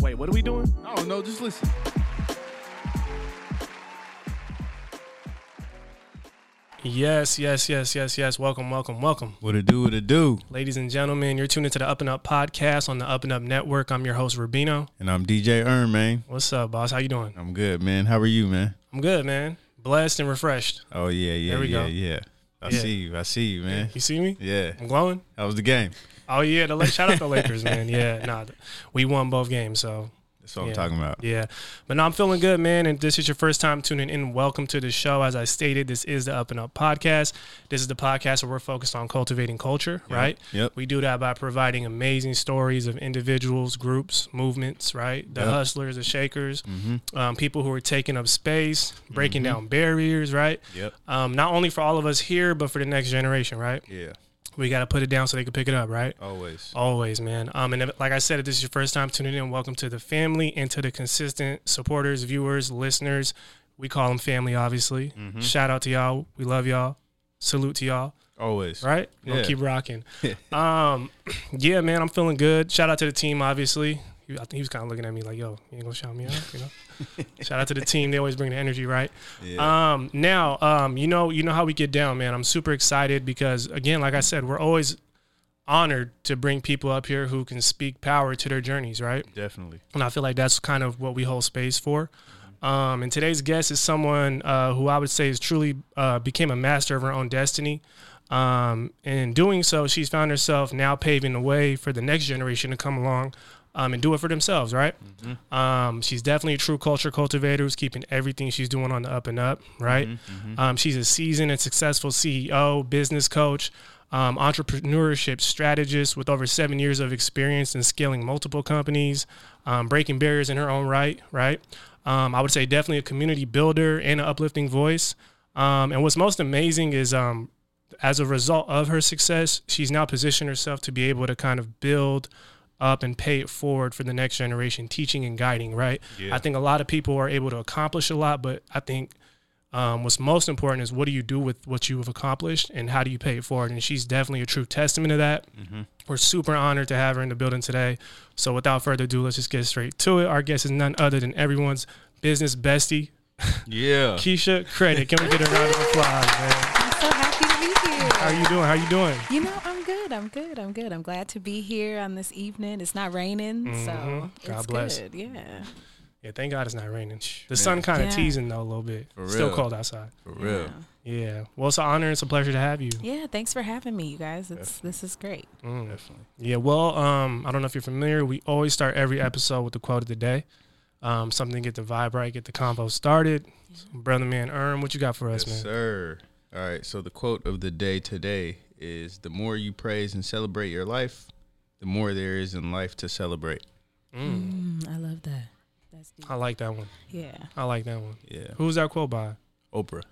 Wait, what are we doing? I don't know, just listen. Yes, yes, yes, yes, yes. Welcome, welcome, welcome. What it do, what it do. Ladies and gentlemen, you're tuning to the Up and Up podcast on the Up and Up network. I'm your host, Rubino. And I'm DJ Erm, man. What's up, boss? How you doing? I'm good, man. How are you, man? I'm good, man. Blessed and refreshed. Oh, yeah, yeah, There we yeah, go. yeah. I Yeah. see you. I see you, man. You see me? Yeah. I'm glowing. That was the game. Oh yeah, the shout out to the Lakers, man. Yeah, nah, we won both games, so That's what Yeah. I'm talking about. Yeah. But no, I'm feeling good, man. And this is your first time tuning in. Welcome to the show. As I stated, this is the Up and Up podcast. This is the podcast where we're focused on cultivating culture, right? Yep. We do that by providing amazing stories of individuals, groups, movements, right? The Yep. hustlers, the shakers, Mm-hmm. um, people who are taking up space, breaking down barriers, right? Yep. Um, not only for all of us here, but for the next generation, right? Yeah. We got to put it down so they can pick it up, right? Always. Always, man. Um, and if- like I said, if this is your first time tuning in, welcome to the family and to the consistent supporters, viewers, listeners. We call them family, obviously. Mm-hmm. Shout out to y'all. We love y'all. Salute to y'all. Always. Right? We'll keep rocking. um, yeah, man, I'm feeling good. Shout out to the team, obviously. He- I think he was kind of looking at me like, "Yo, you ain't gonna shout me out," you know. Shout out to the team. They always bring the energy, right? Yeah. Um, now, um, you know, you know how we get down, man. I'm super excited because, again, like I said, we're always honored to bring people up here who can speak power to their journeys, right? Definitely. And I feel like that's kind of what we hold space for. Um, and today's guest is someone uh, who I would say is truly uh, became a master of her own destiny. Um, and in doing so, she's found herself now paving the way for the next generation to come along um, and do it for themselves, right? Um, she's definitely a true culture cultivator who's keeping everything she's doing on the up and up, right? Um, she's a seasoned and successful CEO, business coach, um, entrepreneurship strategist with over seven years of experience in scaling multiple companies, um, breaking barriers in her own right, right? Um, I would say definitely a community builder and an uplifting voice. Um, and what's most amazing is um, as a result of her success, she's now positioned herself to be able to kind of build up and pay it forward for the next generation, teaching and guiding, right? Yeah. I think a lot of people are able to accomplish a lot, but I think um, what's most important is what do you do with what you have accomplished and how do you pay it forward? And she's definitely a true testament to that. We're super honored to have her in the building today. So without further ado, let's just get straight to it. Our guest is none other than everyone's business bestie, Yeah. Keisha Credit. Can we get a round of applause, man? I'm so happy to be here. How you doing? How are you doing? You know, I'm good. I'm good. I'm good. I'm glad to be here on this evening. It's not raining, so Mhm. it's God bless. good. Yeah. Yeah, thank God it's not raining. The sun kind of Yeah. teasing though a little bit. For Still cold outside. For real. Yeah. Well, it's an honor. It's a pleasure to have you. Yeah. Thanks for having me, you guys. It's this is great. Mm. Definitely. Yeah, well, um, I don't know if you're familiar. We always start every episode with the quote of the day. Um, something to get the vibe right, get the combo started. Brother man Erm, what you got for us, Yes, man? sir. All right. So the quote of the day today is the more you praise and celebrate your life, the more there is in life to celebrate. Mm. Mm, I love that. That's deep. I like that one. Yeah. I like that one. Yeah. Who's that quote by? Oprah.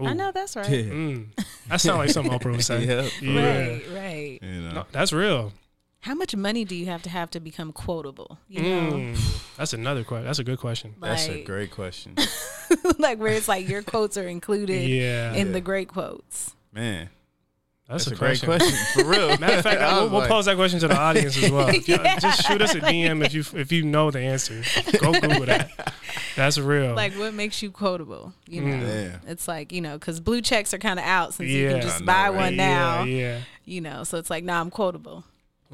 Ooh. I know that's right. Mm. That sounds like something Oprah would say. Yeah. Yeah. Right. Right. You know. No, that's real. How much money do you have to have to become quotable? You know, Mm. That's another question. That's a good question. That's a great question. like where it's like your quotes are included Yeah. in the great quotes. Man. That's, That's, a, a, great question. question. For real. Matter of fact, I we'll, we'll like, pose that question to the audience as well. Yeah. Just shoot us a DM if you if you know the answer. Go Google that. That's real. Like what makes you quotable? You know, Mm. Damn. it's like you know because blue checks are kind of out since you can just know, buy right? one now. Yeah, You know, so it's like, nah, I'm quotable.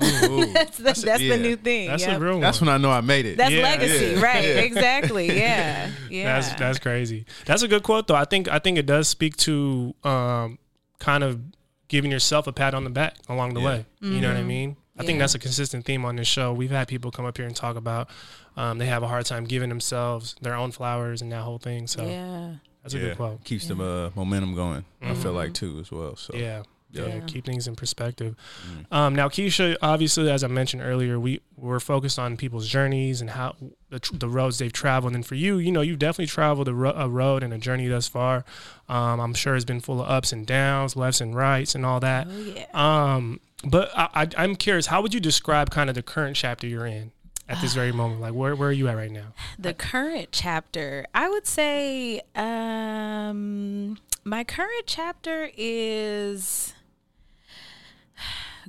Ooh. That's the, that's, That's yeah. the new thing. that's yep. a real one. That's when I know I made it. That's Yeah. legacy, Yeah. right? Yeah. Exactly. Yeah. Yeah. That's that's crazy. That's a good quote though. I think I think it does speak to um, kind of giving yourself a pat on the back along the Yeah. way. You know what I mean? I think that's a consistent theme on this show. We've had people come up here and talk about um, they have a hard time giving themselves their own flowers and that whole thing. So yeah. that's a Yeah. good quote. Keeps the uh, momentum going. I feel like too as well. So Yeah. Yeah, Yeah. keep things in perspective. Um, now, Keisha, obviously, as I mentioned earlier, we we're focused on people's journeys and how the, tr- the roads they've traveled. And for you, you know, you've definitely traveled a, ro- a road and a journey thus far. Um, I'm sure it's been full of ups and downs, lefts and rights, and all that. Oh yeah. Um, but I, I, I'm curious, how would you describe kind of the current chapter you're in at this very moment? Like, where where are you at right now? the current chapter i would say um my current chapter is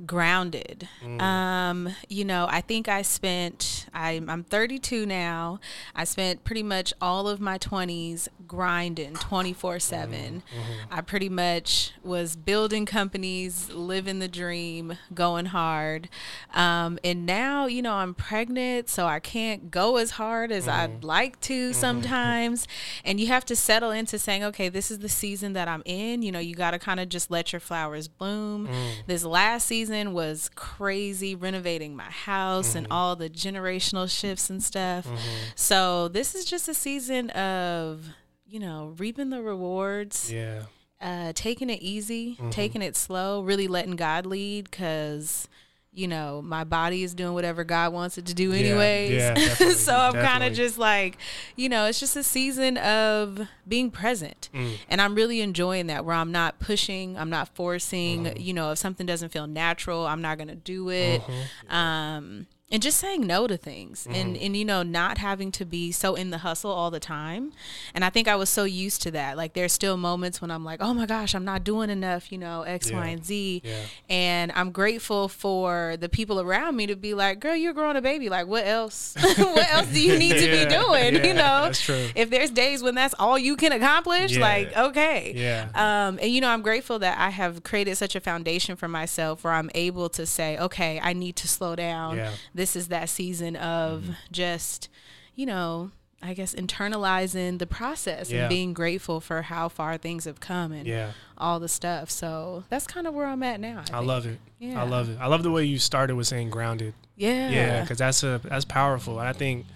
grounded. Mm. Um you know i think i spent I'm, I'm 32 now. I spent pretty much all of my 20s grinding 24 7 mm, mm-hmm. i pretty much was building companies living the dream going hard. Um, and now you know i'm pregnant so i can't go as hard as i'd mm-hmm. like to mm-hmm. sometimes. And you have to settle into saying okay this is the season that i'm in. You know you got to kind of just let your flowers bloom. Mm. This last season was crazy renovating my house and all the generational shifts and stuff so this is just a season of you know reaping the rewards Yeah. uh, taking it easy, Mm-hmm. taking it slow, really letting God lead because, you know, my body is doing whatever God wants it to do anyways. yeah, definitely, so I'm kind of just like, you know, it's just a season of being present. Mm. And I'm really enjoying that where I'm not pushing, I'm not forcing, Mm-hmm. you know, if something doesn't feel natural, I'm not going to do it. Mm-hmm. Um, and just saying no to things and Mm-hmm. and you know not having to be so in the hustle all the time and i think i was so used to that like there's still moments when i'm like oh my gosh i'm not doing enough you know x y Yeah. and z Yeah. and i'm grateful for the people around me to be like girl you're growing a baby like what else what else do you need to Yeah, be doing you know that's true. if there's days when that's all you can accomplish like okay Yeah. um, and you know, I'm grateful that I have created such a foundation for myself where I'm able to say, okay, I need to slow down. This is that season of mm-hmm. just, you know, I guess internalizing the process Yeah. and being grateful for how far things have come and Yeah. all the stuff. So that's kind of where I'm at now. I, I love it. Yeah. I love it. I love the way you started with saying grounded. Yeah. Yeah, because that's a that's powerful. And I think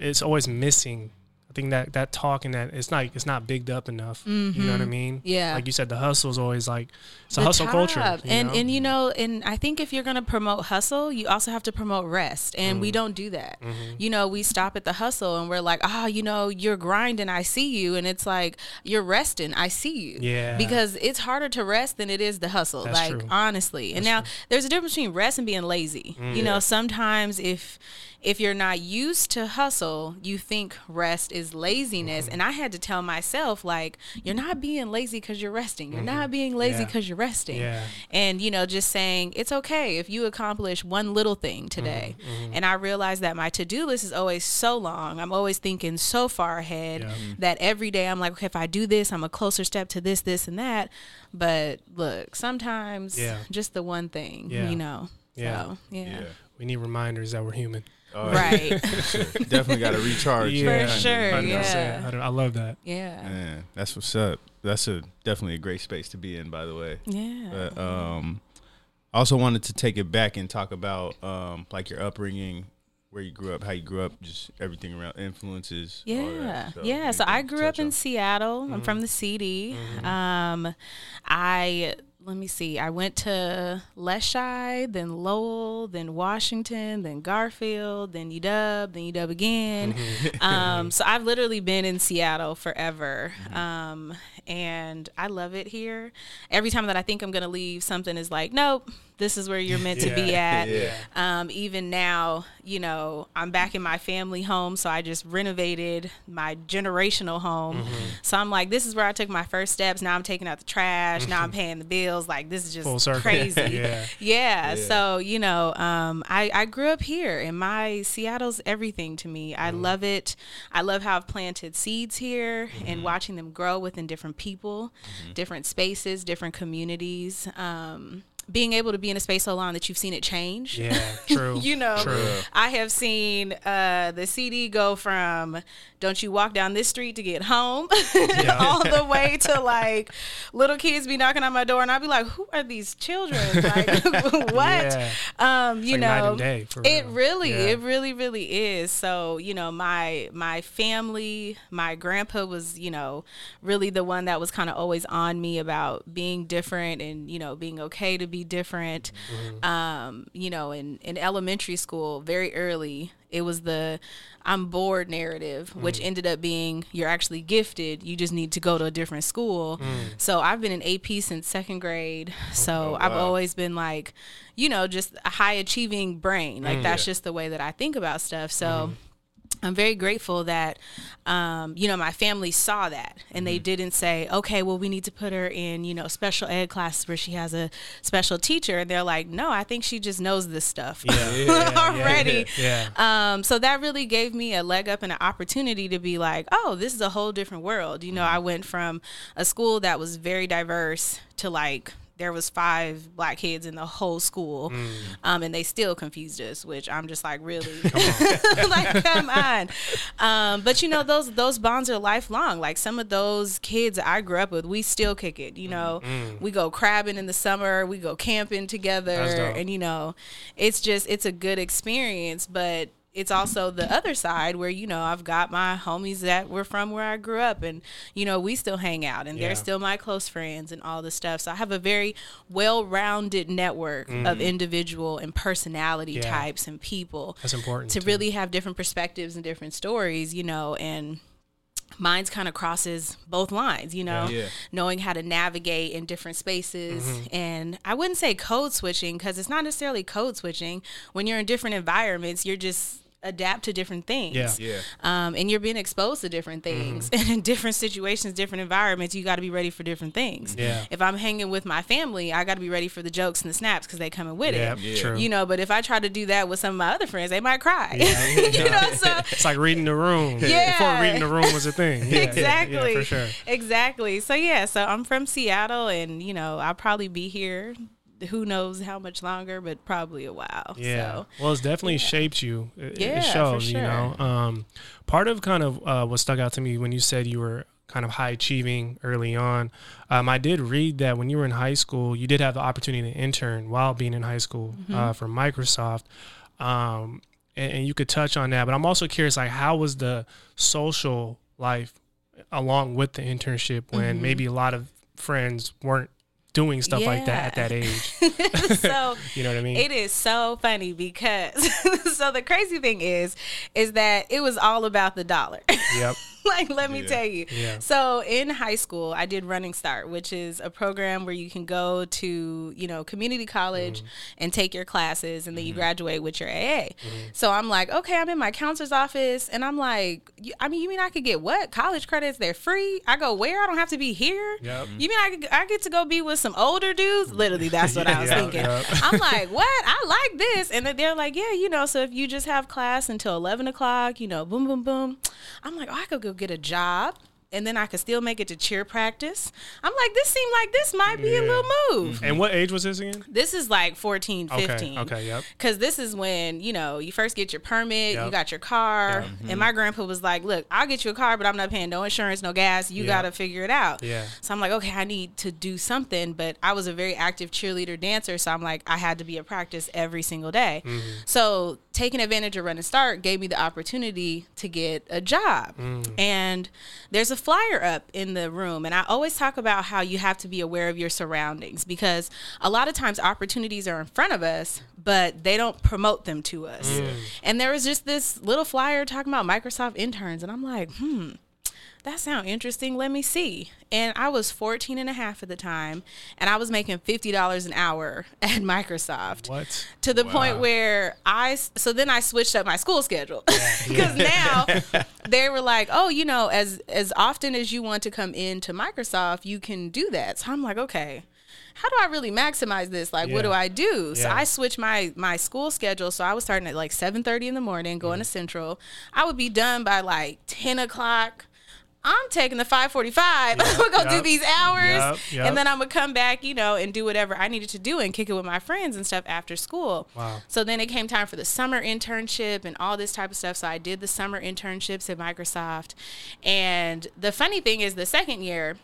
it's always missing. Think that that talk and that it's not it's not bigged up enough. You know what I mean? Mm-hmm. Yeah. Like you said, the hustle is always like it's a the hustle culture. top. you and know? and you know and i think if you're going to promote hustle you also have to promote rest and Mm. we don't do that Mm-hmm. you know we stop at the hustle and we're like oh you know you're grinding i see you and it's like you're resting i see you Yeah. because it's harder to rest than it is to hustle That's like true. honestly and now there's a difference between rest and being lazy Mm. you know sometimes if if you're not used to hustle, you think rest is laziness. Mm-hmm. And I had to tell myself, like, you're not being lazy because you're resting. You're not being lazy Mm-hmm. Yeah. because you're resting. Yeah. And, you know, just saying, it's okay if you accomplish one little thing today. Mm-hmm, And I realized that my to do list is always so long. I'm always thinking so far ahead Yeah. Mm-hmm. that every day I'm like, okay, if I do this, I'm a closer step to this, this, and that. But look, sometimes Yeah. just the one thing, Yeah. you know. Yeah. So, yeah. we need reminders that we're human. Oh, Right. Definitely got to recharge. Yeah. For sure, 100%. yeah. I, I love that. yeah. Man, that's what's up. That's a definitely a great space to be in, by the way. Yeah. But um, I also wanted to take it back and talk about um, like your upbringing, where you grew up, how you grew up, just everything around influences. all Yeah, that. So yeah. So I grew up in on. Seattle. I'm from the CD. Um, I let me see. I went to Leschi, then Lowell, then Washington, then Garfield, then UW, then UW again. um, so I've literally been in Seattle forever, um, and I love it here. Every time that I think I'm gonna leave, something is like, nope. This is where you're meant to be at. Yeah. Um, even now, you know, I'm back in my family home, so I just renovated my generational home. Mm-hmm. So I'm like, this is where I took my first steps. Now I'm taking out the trash. Now I'm paying the bills. Like this is just crazy. Yeah. yeah. So you know, um, I I grew up here, and my Seattle's everything to me. I love it. I love how I've planted seeds here and watching them grow within different people, different spaces, different communities. Um, being able to be in a space so long that you've seen it change. Yeah, true. you know, True. I have seen uh, the CD go from "Don't you walk down this street to get home" all the way to like little kids be knocking on my door, and I'd be like, "Who are these children? Like, what?" Yeah. Um, you like know, and day, for it real. really, Yeah. it really, really is. So you know, my my family, my grandpa was, you know, really the one that was kind of always on me about being different and you know being okay to be different. Mm-hmm. Um, you know, in in elementary school, very early, it was the I'm bored narrative, which Mm. ended up being you're actually gifted. You just need to go to a different school. Mm. So I've been in AP since second grade. So I've always been like, you know, just a high achieving brain. Mm. Like that's just the way that I think about stuff. So. Mm-hmm. I'm very grateful that, um, you know, my family saw that and they didn't say, okay, well, we need to put her in, you know, special ed classes where she has a special teacher. And they're like, no, I think she just knows this stuff already. Yeah. Um, so that really gave me a leg up and an opportunity to be like, oh, this is a whole different world. You know, I went from a school that was very diverse to like there was five black kids in the whole school, um, and they still confused us. Which I'm just like, really, like, come on. Um, but you know, those those bonds are lifelong. Like some of those kids I grew up with, we still kick it. You know, we go crabbing in the summer, we go camping together, and you know, it's just it's a good experience, but it's also the other side where you know I've got my homies that were from where I grew up and you know we still hang out and Yeah. they're still my close friends and all this stuff. So I have a very well-rounded network of individual and personality Mm. Yeah. types and people That's important. to too. really have different perspectives and different stories, you know, and mine's kind of crosses both lines, you know, Yeah. knowing how to navigate in different spaces. Mm-hmm. And I wouldn't say code switching because it's not necessarily code switching. When you're in different environments, you're just adapt to different things. Yeah. Yeah. Um, and you're being exposed to different things. Mm-hmm. And in different situations, different environments, you got to be ready for different things. Yeah. If I'm hanging with my family, I got to be ready for the jokes and the snaps because they coming with Yeah, it. Yeah. true. You know, but if I try to do that with some of my other friends, they might cry. Yeah. you know, so it's like reading the room. Yeah. Before reading the room was a thing. Yeah. exactly. Yeah, for sure. Exactly. So yeah, so I'm from Seattle and you know, I'll probably be here who knows how much longer, but probably a while. Yeah. So well, it's definitely shaped you. It, Yeah, it for shows, you sure. know. Um, part of kind of uh, what stuck out to me when you said you were kind of high achieving early on. Um, I did read that when you were in high school, you did have the opportunity to intern while being in high school Mm-hmm. uh, for Microsoft. Um, and, and you could touch on that, but I'm also curious, like, how was the social life along with the internship when Mm-hmm. maybe a lot of friends weren't doing stuff like that at that age? so You know what I mean? It is so funny because so the crazy thing is is that it was all about the dollar. yep. like let me Yeah. tell you. Yeah. So in high school, I did Running Start, which is a program where you can go to, you know, community college Mm-hmm. and take your classes and then you graduate with your AA. So I'm like, okay, I'm in my counselor's office and I'm like, I mean, you mean I could get what? College credits, they're free? I go, where? I don't have to be here? Yep. You mean I, could, I get to go be with some older dudes? Literally, that's what I was Yeah, thinking. yeah. I'm like, what? I like this. And then they're like, yeah, you know, so if you just have class until 11 o'clock, you know, boom, boom, boom. I'm like, oh, I could go get a job. And then I could still make it to cheer practice. I'm like, this seemed like this might be a little move. And what age was this again? This is like 14, 15. okay, yep. Because this is when, you know, you first get your permit, you got your car. Yep. And my grandpa was like, look, I'll get you a car, but I'm not paying no insurance, no gas. You Yeah. got to figure it out. Yeah. So I'm like, okay, I need to do something. But I was a very active cheerleader dancer. So I'm like, I had to be at practice every single day. Mm-hmm. So taking advantage of Running Start gave me the opportunity to get a job. Mm. And there's a flyer up in the room. And I always talk about how you have to be aware of your surroundings because a lot of times opportunities are in front of us, but they don't promote them to us. Mm. And there was just this little flyer talking about Microsoft interns. And I'm like, hmm that sound interesting let me see and i was 14 and a half at the time and i was making $50 an hour at microsoft What? to the point where i so then i switched up my school schedule because now they were like oh you know as as often as you want to come into microsoft you can do that so i'm like okay how do I really maximize this? Like, what do I do? So Yeah. I switched my my school schedule. So I was starting at like seven thirty in the morning, going Mm. to Central. I would be done by like ten o'clock. I'm taking the 545. I'm gonna go do these hours, yep, yep. and then I'm gonna come back, you know, and do whatever I needed to do and kick it with my friends and stuff after school. Wow. So then it came time for the summer internship and all this type of stuff. So I did the summer internships at Microsoft, and the funny thing is, the second year.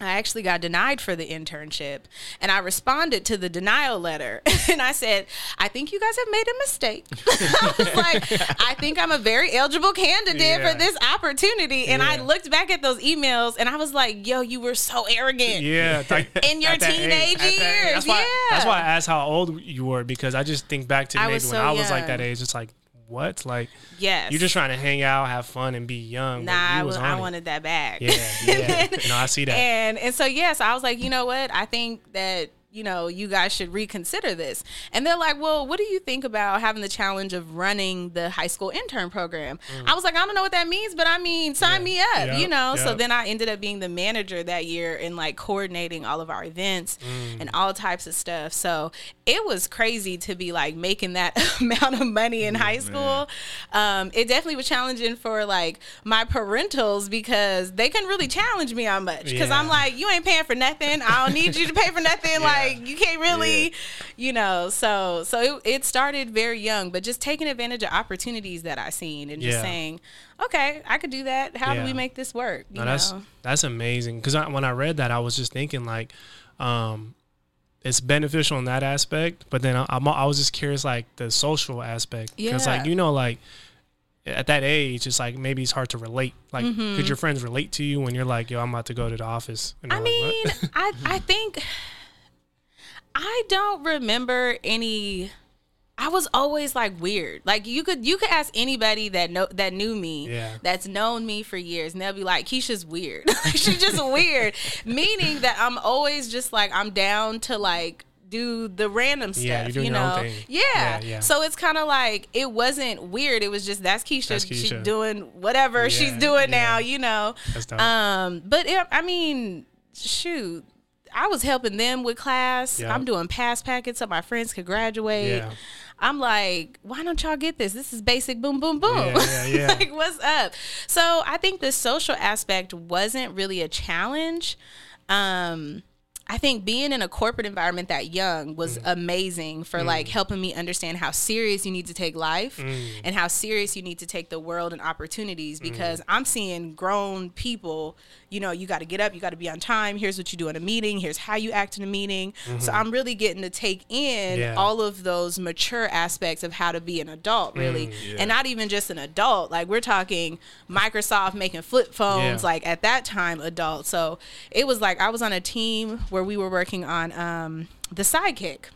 I actually got denied for the internship and I responded to the denial letter and I said, I think you guys have made a mistake. I was like, I think I'm a very eligible candidate Yeah. for this opportunity. And I looked back at those emails and I was like, yo, you were so arrogant. Yeah, like In your that teenage that years, That's why, yeah. That's why I asked how old you were because I just think back to maybe when so I was like that age. It's like what? Like Yes. you're just trying to hang out, have fun, and be young. Nah, I, you was, I it. wanted that back. Yeah, yeah. no, I see that. And and so yes, I was like, you know what? I think that you know you guys should reconsider this. And they're like, well, what do you think about having the challenge of running the high school intern program? I was like, I don't know what that means, but I mean, sign me up, Mm. Yep, you know. So then I ended up being the manager that year and like coordinating all of our events Mm. and all types of stuff. So it was crazy to be like making that amount of money in high school. Um, it definitely was challenging for like my parentals because they couldn't really challenge me on much because I'm like, you ain't paying for nothing. I don't need you to pay for nothing. Like you can't really, you know. So so it, it started very young, but just taking advantage of opportunities that I seen and just Yeah. saying, okay, I could do that. How do we make this work? You No, that's know? that's amazing. Because I, when I read that, I was just thinking like, um, it's beneficial in that aspect. But then I, I'm, I was just curious, like the social aspect. Because like you know, like at that age, it's like maybe it's hard to relate. Like, Mm-hmm. could your friends relate to you when you're like, yo, I'm about to go to the office? And I like, mean, I I think I don't remember any. I was always like weird. Like you could you could ask anybody that know that knew me, Yeah. that's known me for years, and they'll be like, Keisha's weird. She's just weird. Meaning that I'm always just like I'm down to like do the random stuff. Yeah, you know? thing. Yeah. Yeah, yeah. So it's kind of like it wasn't weird. It was just that's Keisha. That's She's doing whatever she's doing yeah. now. You know. Um, but it, I mean, shoot, I was helping them with class. Yeah. I'm doing pass packets so my friends could graduate. Yeah. I'm like, why don't y'all get this? This is basic boom, boom, boom. Yeah, yeah, yeah. like, what's up? So I think the social aspect wasn't really a challenge. Um, I think being in a corporate environment that young was Mm. amazing for like helping me understand how serious you need to take life Mm. and how serious you need to take the world and opportunities Mm. because I'm seeing grown people, you know, you got to get up, you got to be on time. Here's what you do in a meeting, here's how you act in a meeting. So I'm really getting to take in Mm-hmm. Yeah. all of those mature aspects of how to be an adult, really. Mm, And not even just an adult. Like we're talking Microsoft making flip phones, Yeah. like at that time, adult. So it was like I was on a team where we were working on um, the sidekick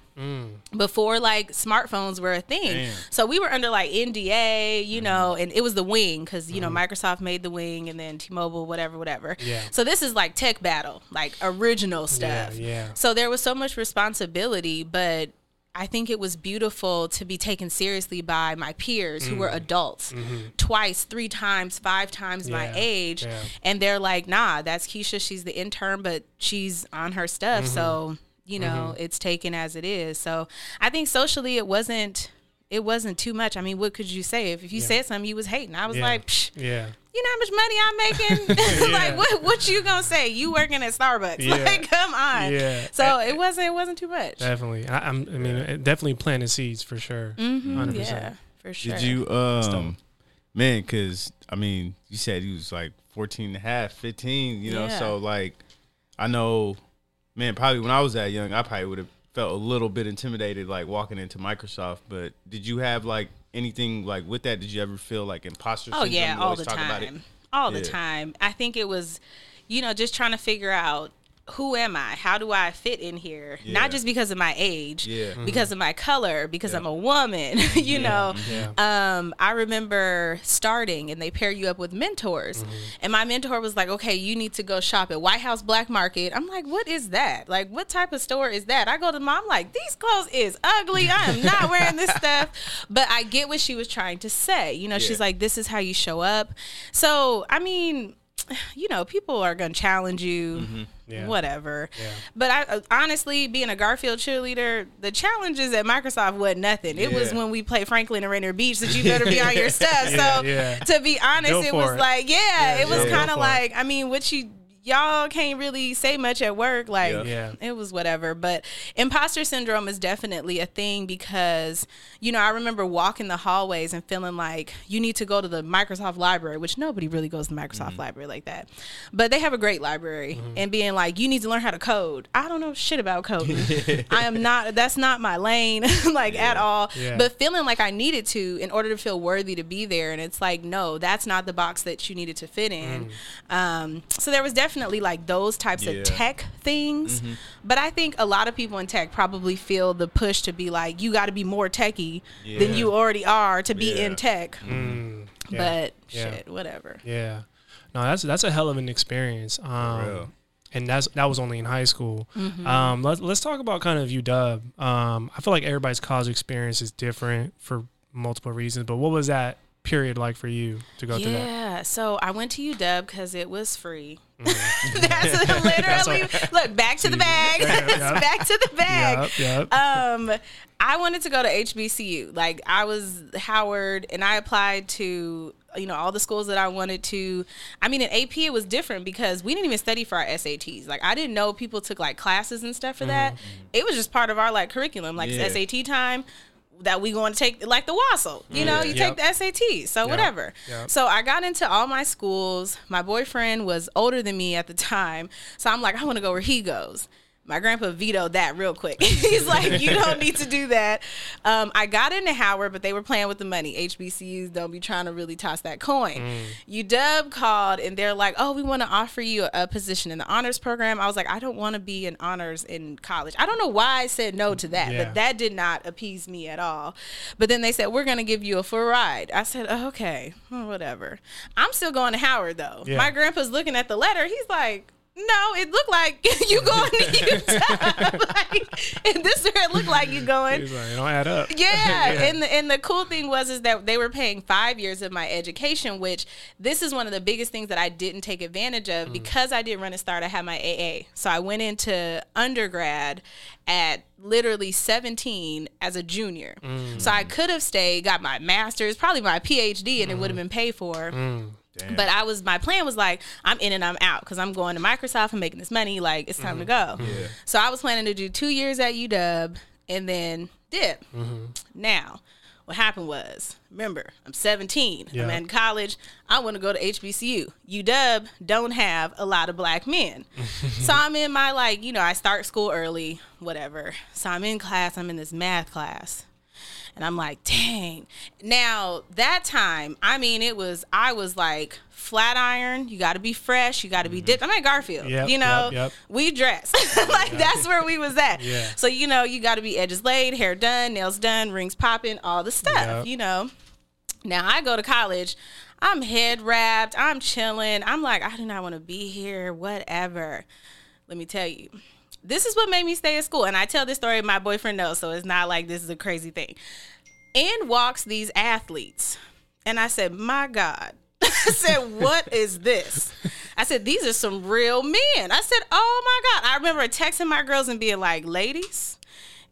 before like smartphones were a thing. Damn. So we were under like NDA, you know, and it was the wing because you know Microsoft made the wing and then T-Mobile, whatever, whatever. Yeah. So this is like tech battle, like original stuff. yeah. So there was so much responsibility, but I think it was beautiful to be taken seriously by my peers who were Mm. adults, twice, three times, five times my Mm-hmm. Age, yeah. and they're like, "Nah, that's Keisha. She's the intern, but she's on her stuff, Mm-hmm. so you know it's taken as it is." So I think socially, it wasn't. It wasn't too much. I mean, what could you say if, if you said something you was hating? I was yeah. like, Psh, yeah. you know how much money I'm making? like, what what you gonna say? You working at Starbucks? Yeah. Like, come on. Yeah. So it wasn't it wasn't too much. Definitely. I, I'm, I mean, it definitely planting seeds for sure. 100%. Mm-hmm. Yeah, for sure. Did you, um, dope. man, because, I mean, you said he was like 14 and a half, 15, you know, Yeah. so like, I know, man, probably when I was that young, I probably would have felt a little bit intimidated, like walking into Microsoft. But did you have like anything like with that? Did you ever feel like imposter Oh syndrome? yeah, all the talk about it. time. All the time. I think it was, you know, just trying to figure out who am I? How do I fit in here? Yeah. Not just because of my age, Yeah. because of my color, because Yeah. I'm a woman, you know. Yeah. Um, I remember starting and they pair you up with mentors. Mm-hmm. And my mentor was like, okay, you need to go shop at White House Black Market. I'm like, what is that? Like, what type of store is that? I go to mom, like, these clothes is ugly. I am not wearing this stuff. But I get what she was trying to say. You know, she's like, this is how you show up. So, I mean, you know, people are gonna challenge you, Mm-hmm. Yeah. whatever. Yeah. But I uh, honestly, being a Garfield cheerleader, the challenges at Microsoft wasn't nothing. It was when we played Franklin and Rainier Beach that you better be on your stuff. So yeah. to be honest, Go it was it. like, yeah, it was yeah, kind of like, I mean, what you y'all can't really say much at work. Like, Yeah. Yeah. it was whatever. But imposter syndrome is definitely a thing because, you know, I remember walking the hallways and feeling like you need to go to the Microsoft library, which nobody really goes to the Microsoft Mm-hmm. library like that. But they have a great library and being like, you need to learn how to code. I don't know shit about coding. I am not, that's not my lane, like at all. Yeah. But feeling like I needed to in order to feel worthy to be there. And it's like, no, that's not the box that you needed to fit in. Um, so there was definitely like those types Yeah. of tech things. But I think a lot of people in tech probably feel the push to be like, you got to be more techie than you already are to be Yeah. in tech. Mm, yeah. But Yeah. shit, whatever. Yeah. No, that's that's a hell of an experience. Um, and that's that was only in high school. Mm-hmm. Um, let's let's talk about kind of UW. Um, I feel like everybody's college experience is different for multiple reasons. But what was that period like for you to go through that? Yeah, so I went to UW because it was free. Mm-hmm. That's literally look back to the bag. back to the bag. Yep, yep. Um, I wanted to go to HBCU. Like I was Howard, and I applied to you know all the schools that I wanted to. I mean, in AP it was different because we didn't even study for our SATs. Like I didn't know people took like classes and stuff for that. It was just part of our like curriculum, like Yeah. SAT time. That we going to take like the WASL, you mm, know, you Yep. take the SATs, so whatever. Yep. So I got into all my schools. My boyfriend was older than me at the time, so I'm like, I want to go where he goes. My grandpa vetoed that real quick. He's like, you don't need to do that. Um, I got into Howard, but they were playing with the money. HBCUs don't be trying to really toss that coin. UW called and they're like, oh, we want to offer you a position in the honors program. I was like, I don't want to be in honors in college. I don't know why I said no to that, Yeah. but that did not appease me at all. But then they said, we're going to give you a full ride. I said, oh, okay, well, whatever. I'm still going to Howard though. Yeah. My grandpa's looking at the letter. He's like, no, it looked like you going to Utah. like, and this is where it looked like you going. Like, it don't add up. Yeah. and the and the cool thing was is that they were paying five years of my education, which this is one of the biggest things that I didn't take advantage of mm. because I did Running Start. I had my AA, so I went into undergrad at literally 17 as a junior. Mm. So I could have stayed, got my master's, probably my PhD, and it would have mm. been paid for. Damn. But I was my plan was like I'm in and I'm out because I'm going to Microsoft and making this money. Like it's time to mm-hmm. go. Yeah. So I was planning to do two years at UW and then dip. Mm-hmm. Now, what happened was, remember, I'm 17. I'm Yeah. in college. I want to go to HBCU. UW don't have a lot of black men. so I'm in my like, you know, I start school early, whatever. So I'm in class. I'm in this math class. And I'm like, dang. Now, that time, I mean, it was, I was like, flat iron, you got to be fresh, you got to be mm-hmm. dipped. I'm at Garfield, Yep, you know, yep, yep. we dress. like, that's where we was at. Yeah. So, you know, you got to be edges laid, hair done, nails done, rings popping, all the stuff, you know. Now, I go to college, I'm head wrapped, I'm chilling. I'm like, I do not want to be here, whatever. Let me tell you this is what made me stay at school. And I tell this story, my boyfriend knows, so it's not like this is a crazy thing. In walks these athletes. And I said, My God. I said, What is this? I said, These are some real men. I said, Oh my God. I remember texting my girls and being like, Ladies,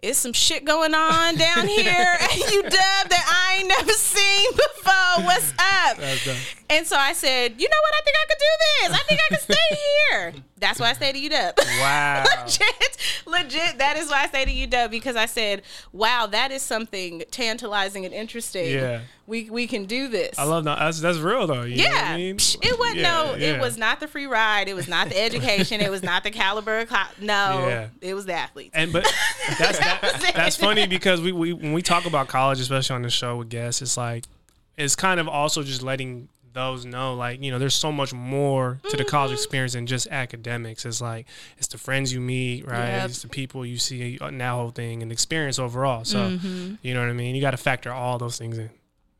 it's some shit going on down here at UW that I ain't never seen before. What's up? And so I said, you know what? I think I could do this. I think I could stay here. That's why I stayed at UW. Wow. legit, legit. That is why I stayed at UW because I said, wow, that is something tantalizing and interesting. Yeah. We we can do this. I love that. That's, that's real though. You know what yeah, I mean? It wasn't Yeah, no. yeah. It was not the free ride. It was not the education. it was not the caliber. Of cl- no, Yeah. it was the athletes. And but that's that, that's funny because we, we when we talk about college, especially on the show with guests, it's like it's kind of also just letting those know like you know there's so much more to the Mm-hmm. college experience than just academics it's like it's the friends you meet right Yep. it's the people you see in that whole thing and experience overall so Mm-hmm. you know what i mean you got to factor all those things in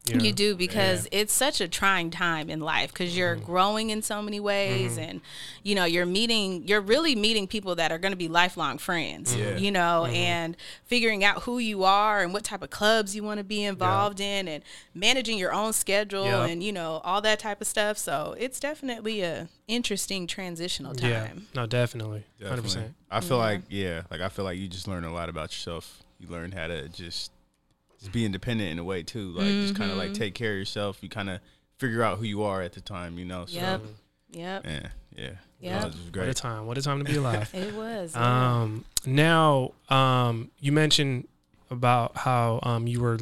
You, know? You do because it's such a trying time in life because you're Mm-hmm. growing in so many ways, and you know you're meeting, you're really meeting people that are going to be lifelong friends. Yeah. You know, Mm-hmm. and figuring out who you are and what type of clubs you want to be involved in, and managing your own schedule, Yep. and you know all that type of stuff. So it's definitely a interesting transitional time. Yeah, no, definitely, hundred percent. I feel like yeah, like I feel like you just learn a lot about yourself. You learn how to just just be independent in a way too. Like just kind of Mm-hmm. like take care of yourself. You kind of figure out who you are at the time. You know. So Yep. Yep. yeah, yeah, Yep. No, What a great. time! What a time to be alive. It was. yeah. Um, now, um, you mentioned about how um, you were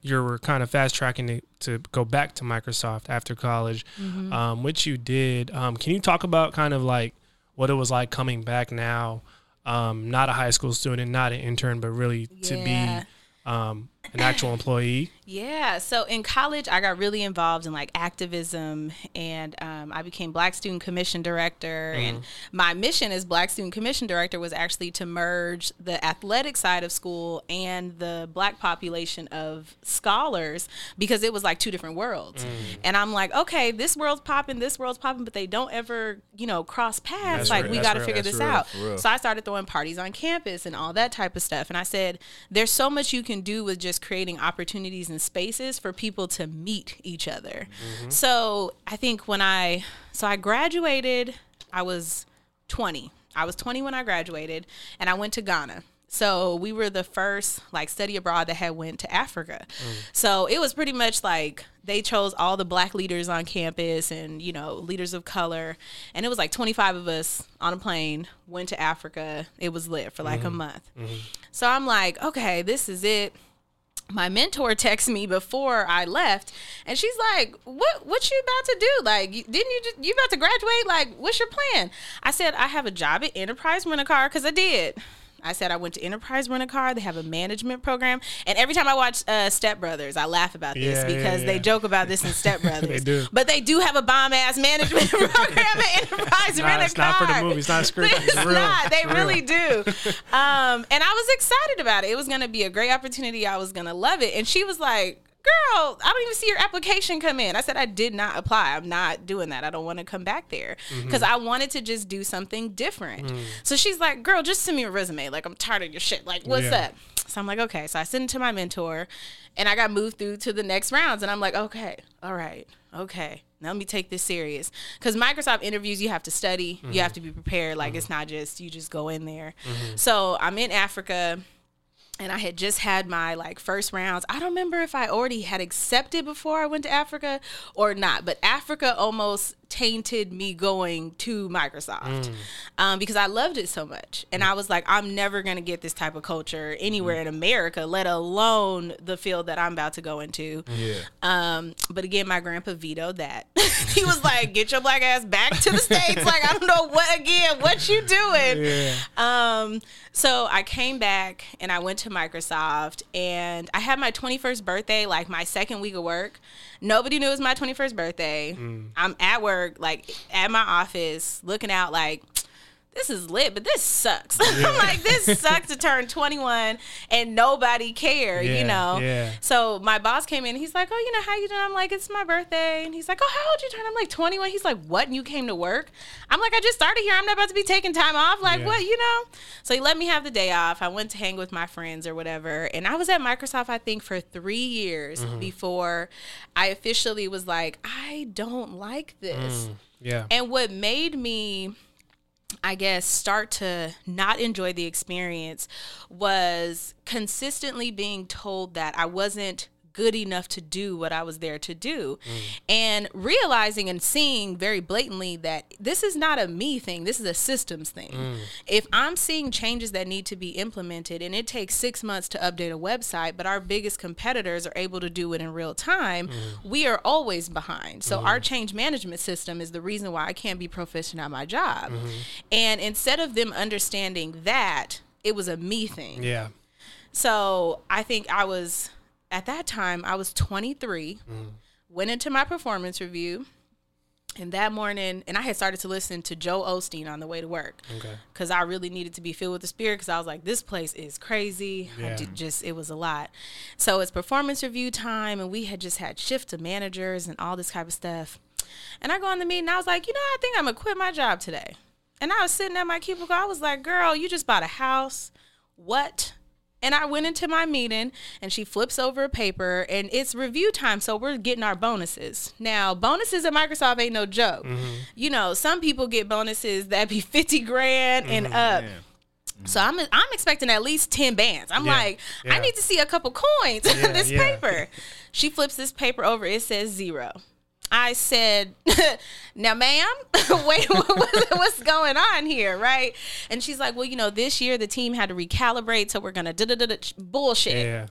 you were kind of fast tracking to, to go back to Microsoft after college, Mm-hmm. um, which you did. Um, can you talk about kind of like what it was like coming back now, um, not a high school student, not an intern, but really to be um, an actual employee? Yeah. So in college, I got really involved in like activism, and um, I became Black Student Commission Director. And my mission as Black Student Commission Director was actually to merge the athletic side of school and the Black population of scholars because it was like two different worlds. And I'm like, okay, this world's popping, this world's popping, but they don't ever, you know, cross paths. That's like real, we got to figure this real, out. So I started throwing parties on campus and all that type of stuff. And I said, there's so much you can do with just creating opportunities and spaces for people to meet each other. Mm-hmm. So I think when I, so I graduated, I was 20. I was 20 when I graduated and I went to Ghana. So we were the first like study abroad that had went to Africa. Mm. So it was pretty much like they chose all the black leaders on campus and you know leaders of color and it was like 25 of us on a plane went to Africa. It was lit for like a mm-hmm. month. Mm-hmm. So I'm like, okay, this is it my mentor texted me before I left, and she's like, "What? What you about to do? Like, didn't you just you about to graduate? Like, what's your plan?" I said, "I have a job at Enterprise Rent a Car because I did." I said I went to Enterprise Rent a Car. They have a management program, and every time I watch uh, Step Brothers, I laugh about this Yeah, yeah, because they joke about this in Step Brothers. They do. but they do have a bomb ass management program at Enterprise Nah, Rent a Car. it's not for the Car. movie. It's not a script. It's It's not. They It's real. really do. Um, and I was excited about it. It was going to be a great opportunity. I was going to love it. And she was like, Girl, I don't even see your application come in. I said, I did not apply. I'm not doing that. I don't want to come back there Mm-hmm. because I wanted to just do something different. Mm. So she's like, Girl, just send me a resume. Like, I'm tired of your shit. Like, what's Yeah. up? So I'm like, Okay. So I sent it to my mentor and I got moved through to the next rounds. And I'm like, Okay, all right, okay. Now let me take this serious because Microsoft interviews you have to study, you have to be prepared. Like it's not just you just go in there. So I'm in Africa and I had just had my like first rounds. I don't remember if I already had accepted before I went to Africa or not, but Africa almost tainted me going to Microsoft um, because I loved it so much. And I was like, I'm never going to get this type of culture anywhere in America, let alone the field that I'm about to go into. Yeah. Um, but again, my grandpa vetoed that. he was like, "Get your black ass back to the states." like, I don't know what again, what you doing? Yeah. Um, so I came back and I went to Microsoft and I had my 21st birthday, like my second week of work. Nobody knew it was my 21st birthday. Mm. I'm at work, like at my office, looking out like this is lit, but this sucks. I'm like, this sucks to turn 21 and nobody care, Yeah, you know? yeah. So my boss came in. He's like, "Oh, you know how you doing?" I'm like, "It's my birthday." And he's like, "Oh, how old you turn?" I'm like, "21." He's like, "What? And you came to work?" I'm like, "I just started here. I'm not about to be taking time off. Like, Yeah. what? You know?" So he let me have the day off. I went to hang with my friends or whatever, and I was at Microsoft I think for three years Mm-hmm. before I officially was like, "I don't like this." Yeah. And what made me, I guess, start to not enjoy the experience was consistently being told that I wasn't good enough to do what I was there to do. Mm. And realizing and seeing very blatantly that this is not a me thing, this is a systems thing. Mm. If I'm seeing changes that need to be implemented and it takes six months to update a website, but our biggest competitors are able to do it in real time, mm. we are always behind. So our mm-hmm. change management system is the reason why I can't be proficient at my job. Mm-hmm. And instead of them understanding that, it was a me thing. Yeah. So I think I was at that time I was 23, mm-hmm. went into my performance review, And that morning, and I had started to listen to Joel Osteen on the way to work. Okay. Because I really needed to be filled with the spirit because I was like, this place is crazy. I Yeah. did just, it was a lot. So it's performance review time, and we had just had shift of managers and all this type of stuff. And I go on the meeting, and I was like, you know, I think I'm going to quit my job today. And I was sitting at my cubicle. I was like, girl, you just bought a house. What? And I went into my meeting and she flips over a paper and it's review time. So we're getting our bonuses. Now, bonuses at Microsoft ain't no joke. Mm-hmm. You know, some people get bonuses that be 50 grand and mm-hmm. up. Yeah. So I'm I'm expecting at least 10 bands. I'm Yeah, like, yeah. I need to see a couple coins in this paper. She flips this paper over. It says zero. I said, now, ma'am, wait, what, what- what's going on here, right? And she's like, well, you know, this year the team had to recalibrate, so we're gonna da da da da bullshit. Yeah.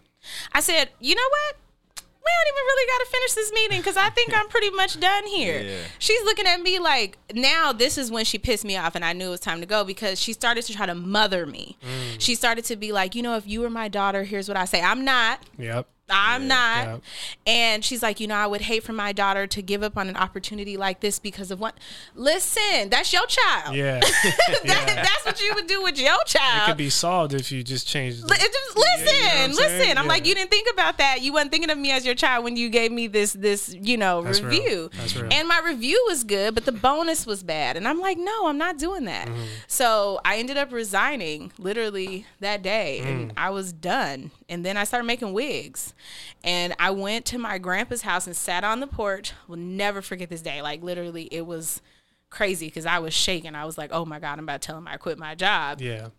I said, you know what? We don't even really got to finish this meeting because I think I'm pretty much done here. Yeah. She's looking at me like, now this is when she pissed me off, and I knew it was time to go because she started to try to mother me. Mm. She started to be like, you know, if you were my daughter, here's what I say. I'm not. Yep. I'm not. yeah. And she's like, you know, I would hate for my daughter to give up on an opportunity like this because of what? Listen, that's your child. Yeah. That- yeah. That's what you would do with your child. It could be solved if you just change. The, it just- you know listen, I'm saying? listen. I'm Yeah. like, you didn't think about that. You weren't thinking of me as your child when you gave me this, this, you know, That's real. review. That's real. And my review was good, but the bonus was bad. And I'm like, no, I'm not doing that. Mm-hmm. So I ended up resigning literally that day, Mm. and I was done. And then I started making wigs, and I went to my grandpa's house and sat on the porch. Will never forget this day. Like literally, it was crazy because I was shaking. I was like, oh my god, I'm about to tell him I quit my job yeah.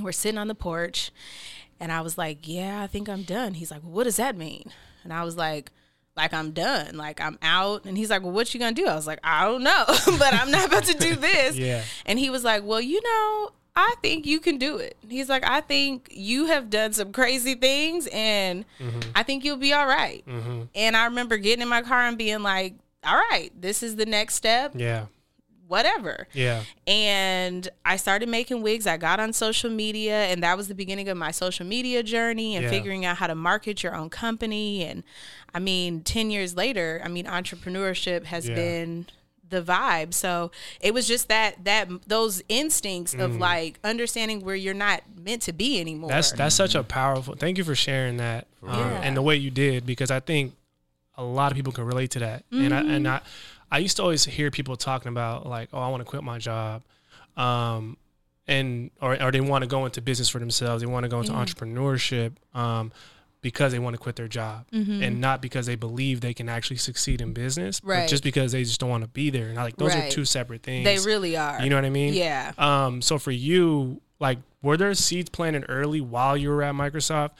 we're sitting on the porch and I was like, "Yeah, I think I'm done." He's like, well, "What does that mean?" And I was like, "Like I'm done. Like I'm out." And he's like, "Well, what you to do?" I was like, "I don't know, but I'm not about to do this." Yeah. And he was like, "Well, you know, I think you can do it." He's like, "I think you have done some crazy things and mm-hmm. I think you'll be all right." Mm-hmm. And I remember getting in my car and being like, "All right, this is the next step. Yeah. Whatever." Yeah. and I started making wigs. I got on social media, and that was the beginning of my social media journey and Yeah. figuring out how to market your own company. And I mean, 10 years later, I mean, entrepreneurship has Yeah. been the vibe. So it was just that, that, those instincts of like understanding where you're not meant to be anymore. Mm. That's that's such a powerful. Thank you for sharing that um, Yeah. and the way you did because I think a lot of people can relate to that. And I and I I used to always hear people talking about like, oh, I want to quit my job, um, and or or they want to go into business for themselves. They want to go into entrepreneurship. Um, because they want to quit their job and not because they believe they can actually succeed in business, but Right. just because they just don't want to be there. And I like those Right. are two separate things. they really are. You know what I mean? Yeah. Um, so for you, like, were there seeds planted early while you were at Microsoft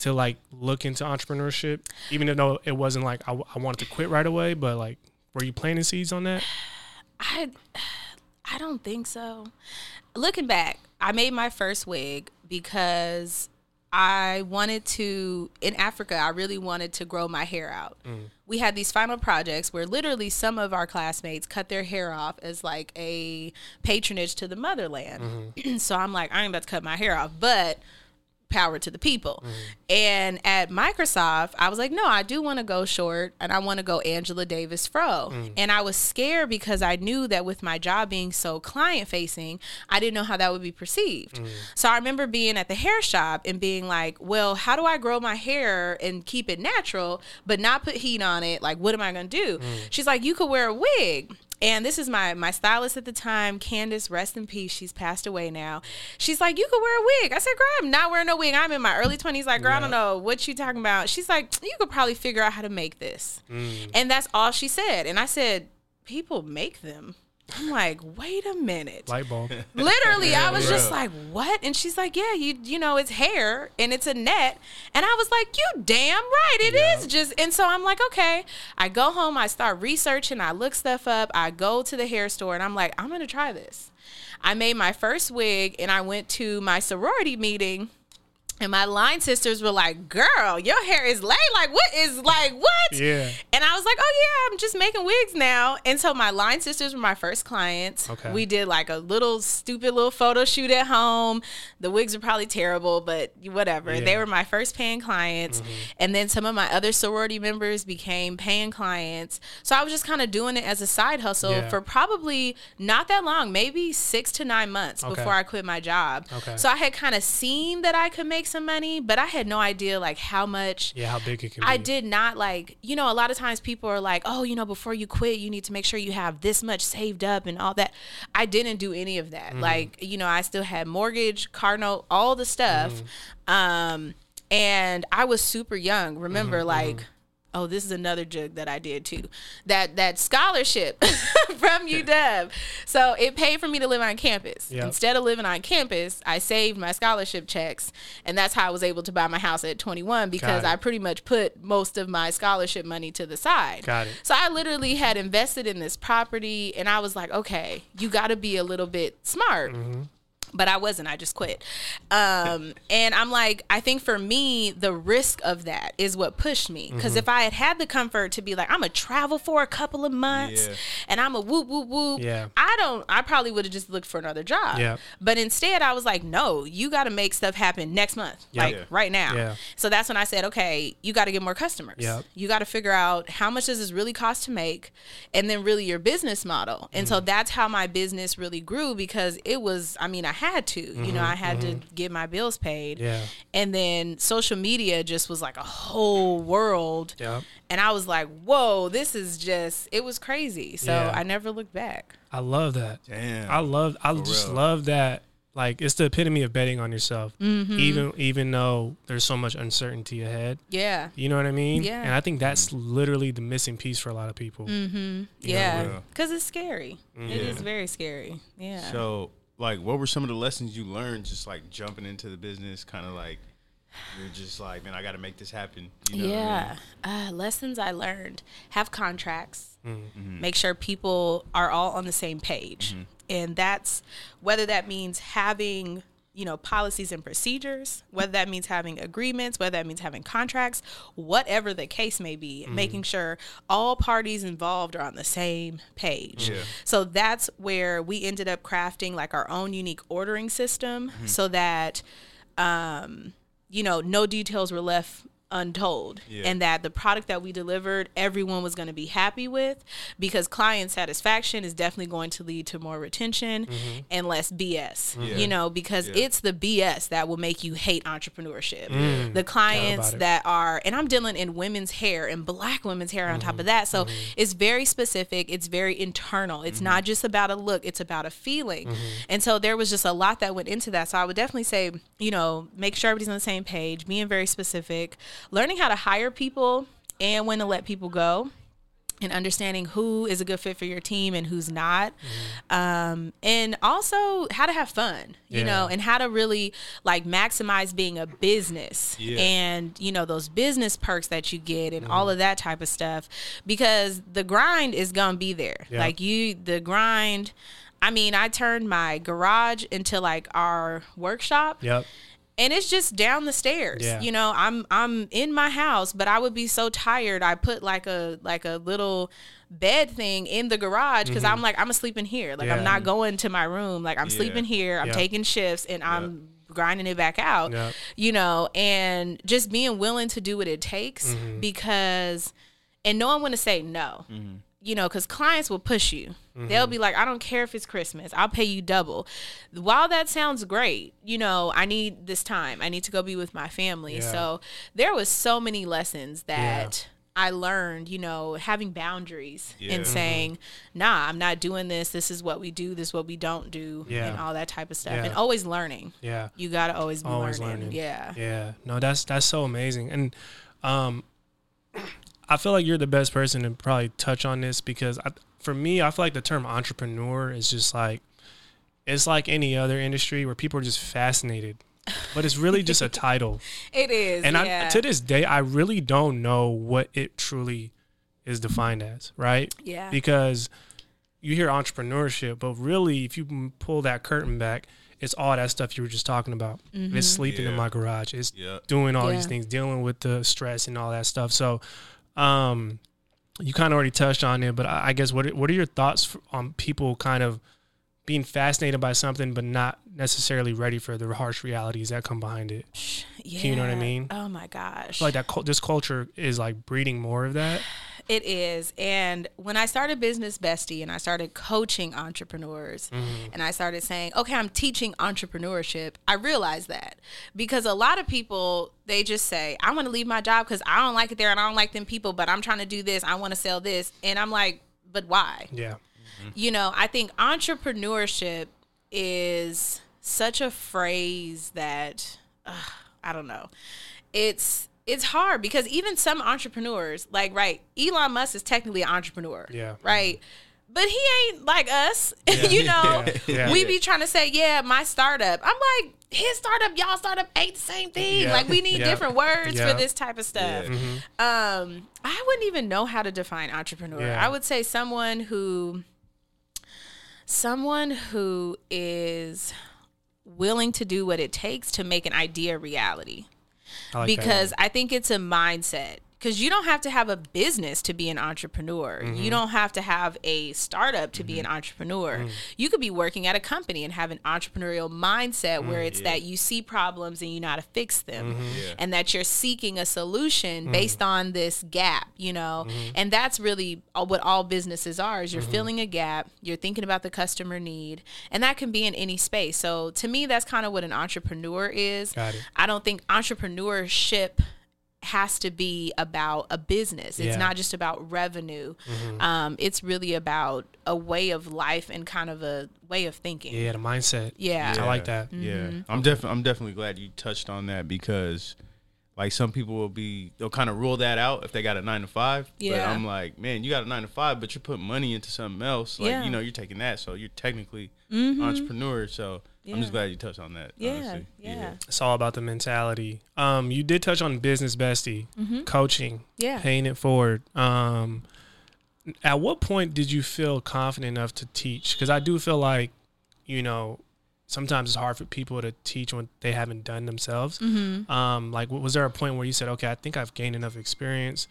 to like look into entrepreneurship, even though it wasn't like I, I wanted to quit right away, but like, were you planting seeds on that? I I don't think so. Looking back, I made my first wig because I wanted to in Africa, I really wanted to grow my hair out. Mm. We had these final projects where literally some of our classmates cut their hair off as like a patronage to the motherland. Mm-hmm. so I'm like, I ain't about to cut my hair off, but power to the people. Mm-hmm. And at Microsoft, I was like, no, I do want to go short and I want to go Angela Davis Fro. Mm. And I was scared because I knew that with my job being so client facing, I didn't know how that would be perceived. Mm. So I remember being at the hair shop and being like, well, how do I grow my hair and keep it natural, but not put heat on it? Like, what am I going to do? Mm. She's like, you could wear a wig. And this is my my stylist at the time, Candace, rest in peace. She's passed away now. She's like, You could wear a wig. I said, Girl, I'm not wearing no wig. I'm in my early 20s. Like, girl, I don't know what you talking about. She's like, You could probably figure out how to make this. Mm. And that's all she said. And I said, People make them. I'm like, wait a minute. Light bulb. Literally, I was just real. like, "What?" And she's like, "Yeah, you you know, it's hair and it's a net." And I was like, "You damn right, it is just." And so I'm like, "Okay." I go home, I start researching, I look stuff up, I go to the hair store, and I'm like, "I'm gonna try this." I made my first wig, and I went to my sorority meeting. And my line sisters were like, "Girl, your hair is laid. Like, what is like what?" Yeah. And I was like, "Oh yeah, I'm just making wigs now." And so my line sisters were my first clients. Okay. We did like a little stupid little photo shoot at home. The wigs were probably terrible, but whatever. Yeah. They were my first paying clients. Mm-hmm. And then some of my other sorority members became paying clients. So I was just kind of doing it as a side hustle Yeah. for probably not that long, maybe 6 to 9 months Okay. before I quit my job. Okay. So I had kind of seen that I could make some money, but I had no idea like how much Yeah, how big it can be. I did not like, you know, a lot of times people are like, oh, you know, before you quit, you need to make sure you have this much saved up and all that. I didn't do any of that. Mm-hmm. Like, you know, I still had mortgage, car note, all the stuff. Mm-hmm. Um, and I was super young. Remember, mm-hmm, like, oh, this is another jug that I did too. That that scholarship from UW. So it paid for me to live on campus. Yep. Instead of living on campus, I saved my scholarship checks, and that's how I was able to buy my house at 21 because I pretty much put most of my scholarship money to the side. Got it. So I literally had invested in this property, and I was like, okay, you got to be a little bit smart Mm-hmm. But I wasn't. I just quit. Um, and I'm like, I think for me, the risk of that is what pushed me. Because Mm-hmm. if I had had the comfort to be like, I'm gonna travel for a couple of months, Yeah. and I'm a whoop whoop whoop. Yeah. I don't. I probably would have just looked for another job. Yeah. But instead, I was like, no, you got to make stuff happen next month, Yeah. like Yeah. right now. So that's when I said, okay, you got to get more customers. Yep. You got to figure out how much does this really cost to make, and then really your business model. And Mm-hmm. so that's how my business really grew because it was. I mean, I had to. You know, I had to get my bills paid. Mm-hmm. Yeah. And then social media just was like a whole world. Yep. And I was like, whoa, this is just. It was crazy. So Yeah. I never looked back. I love that. Damn. I love I just real. love that like it's the epitome of betting on yourself. Mm-hmm. Even even though there's so much uncertainty ahead. Yeah. You know what I mean? Yeah. And I think that's literally the missing piece for a lot of people. Mm-hmm. Yeah. Yeah. Because it's scary. It Yeah. is very scary. Yeah. So, like, what were some of the lessons you learned just like jumping into the business? Kind of like you're just like, man, I got to make this happen. You know what I yeah. mean? Uh, lessons I learned have contracts. Mm-hmm. Make sure people are all on the same page. Mm-hmm. And that's whether that means having you know policies and procedures whether that means having agreements whether that means having contracts whatever the case may be Mm-hmm. making sure all parties involved are on the same page Yeah. so that's where we ended up crafting like our own unique ordering system Mm-hmm. so that um, you know, no details were left untold Yeah. and that the product that we delivered everyone was going to be happy with because client satisfaction is definitely going to lead to more retention and less BS Yeah. you know because Yeah. it's the BS that will make you hate entrepreneurship Mm. the clients that are and I'm dealing in women's hair and black women's hair on Mm-hmm. top of that so it's very specific it's very internal it's not Mm-hmm. just about a look it's about a feeling and so there was just a lot that went into that so I would definitely say you know make sure everybody's on the same page being very specific learning how to hire people and when to let people go and understanding who is a good fit for your team and who's not um, and also how to have fun you Yeah. know and how to really like maximize being a business Yeah. and you know those business perks that you get and all of that type of stuff because the grind is gonna be there Yeah. like you the grind i mean i turned my garage into like our workshop Yep. And it's just down the stairs Yeah. you know i'm i'm in my house but i would be so tired i put like a like a little bed thing in the garage because i'm like i'm sleeping here like Mm-hmm. Yeah. i'm not going to my room like i'm Yeah. sleeping here i'm Yeah. taking shifts and i'm grinding it back out Yeah. you know and just being willing to do what it takes Mm-hmm. because and knowing when to say no you know, because clients will push you. Mm-hmm. They'll be like, I don't care if it's Christmas, I'll pay you double. While that sounds great, you know, I need this time. I need to go be with my family. Yeah. So there was so many lessons that I learned, you know, having boundaries Yeah. and saying, nah, I'm not doing this. This is what we do. This is what we don't do. Yeah. And all that type of stuff. Yeah. And always learning. Yeah. You got to always be Always learning. learning. Yeah. Yeah. No, that's that's so amazing. And um I feel like you're the best person to probably touch on this because I, for me, I feel like the term entrepreneur is just like it's like any other industry where people are just fascinated. But it's really just a title. It is. And yeah. I to this day I really don't know what it truly is defined as, right? Yeah. Because you hear entrepreneurship, but really, if you pull that curtain back, it's all that stuff you were just talking about. It's mm-hmm. sleeping in my garage. It's Yeah. doing all these things, dealing with the stress and all that stuff. So, um, you kind of already touched on it, but I guess what are- what are your thoughts on people kind of being fascinated by something, but not necessarily ready for the harsh realities that come behind it? Yeah. you know what I mean? Oh my gosh. Like that this culture is like breeding more of that. It is. And when I started Business Bestie and I started coaching entrepreneurs Mm-hmm. and I started saying, okay, I'm teaching entrepreneurship, I realized that because a lot of people, they just say, I want to leave my job because I don't like it there and I don't like them people, but I'm trying to do this. I want to sell this. And I'm like, but why? Yeah. you know, I think entrepreneurship is such a phrase that ugh, I don't know. It's it's hard because even some entrepreneurs, like right, Elon Musk is technically an entrepreneur. Yeah. Right. But he ain't like us. you know, Yeah. Yeah. we be trying to say, yeah, my startup. I'm like, his startup, y'all startup ain't the same thing. Yeah. Like we need Yeah. different words Yeah. for this type of stuff. Yeah. Um, I wouldn't even know how to define entrepreneur. Yeah. I would say someone who someone who is willing to do what it takes to make an idea reality. I like because I think it's a mindset. Because you don't have to have a business to be an entrepreneur. Mm-hmm. You don't have to have a startup to be an entrepreneur. Mm. You could be working at a company and have an entrepreneurial mindset Mm, where it's that you see problems and you know how to fix them, Mm-hmm. Yeah. and that you're seeking a solution Mm. based on this gap. You know, Mm-hmm. and that's really all- what all businesses are: is you're filling a gap, you're thinking about the customer need, and that can be in any space. So to me, that's kind of what an entrepreneur is. Got it. I don't think entrepreneurship has to be about a business. It's Yeah. Mm-hmm. not just about revenue. Um, it's really about a way of life and kind of a way of thinking. yeah, the mindset. Yeah. I like that. Mm-hmm. Yeah, I'm definitely I'm definitely glad you touched on that because like some people will be they'll kind of rule that out if they got a nine to five. Yeah. But I'm like, man, you got a nine to five, but you're putting money into something else. Like Yeah. you know, you're taking that, so you're technically entrepreneur. So I'm just glad you touched on that. Yeah, honestly. yeah. It's all about the mentality. Um, you did touch on business bestie, coaching, Mm-hmm. Yeah. paying it forward. Um, at what point did you feel confident enough to teach? Because I do feel like, you know, sometimes it's hard for people to teach when they haven't done themselves. Mm-hmm. Um, like, was there a point where you said, okay, I think I've gained enough experience.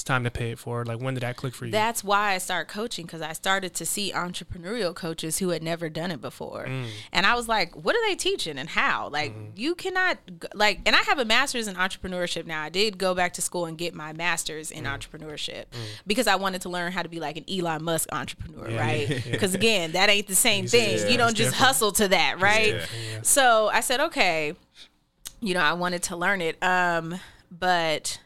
It's time to pay it forward. Like, when did that click for you? That's why I started coaching because I started to see entrepreneurial coaches who had never done it before. Mm. And I was like, what are they teaching and how? Like, Mm-hmm. you cannot, like, and I have a master's in entrepreneurship now. I did go back to school and get my master's Mm. in entrepreneurship because I wanted to learn how to be like an Elon Musk entrepreneur, Yeah. right? Because again, that ain't the same thing. Yeah, you don't just different. hustle to that, right? So I said, okay, you know, I wanted to learn it. Um, but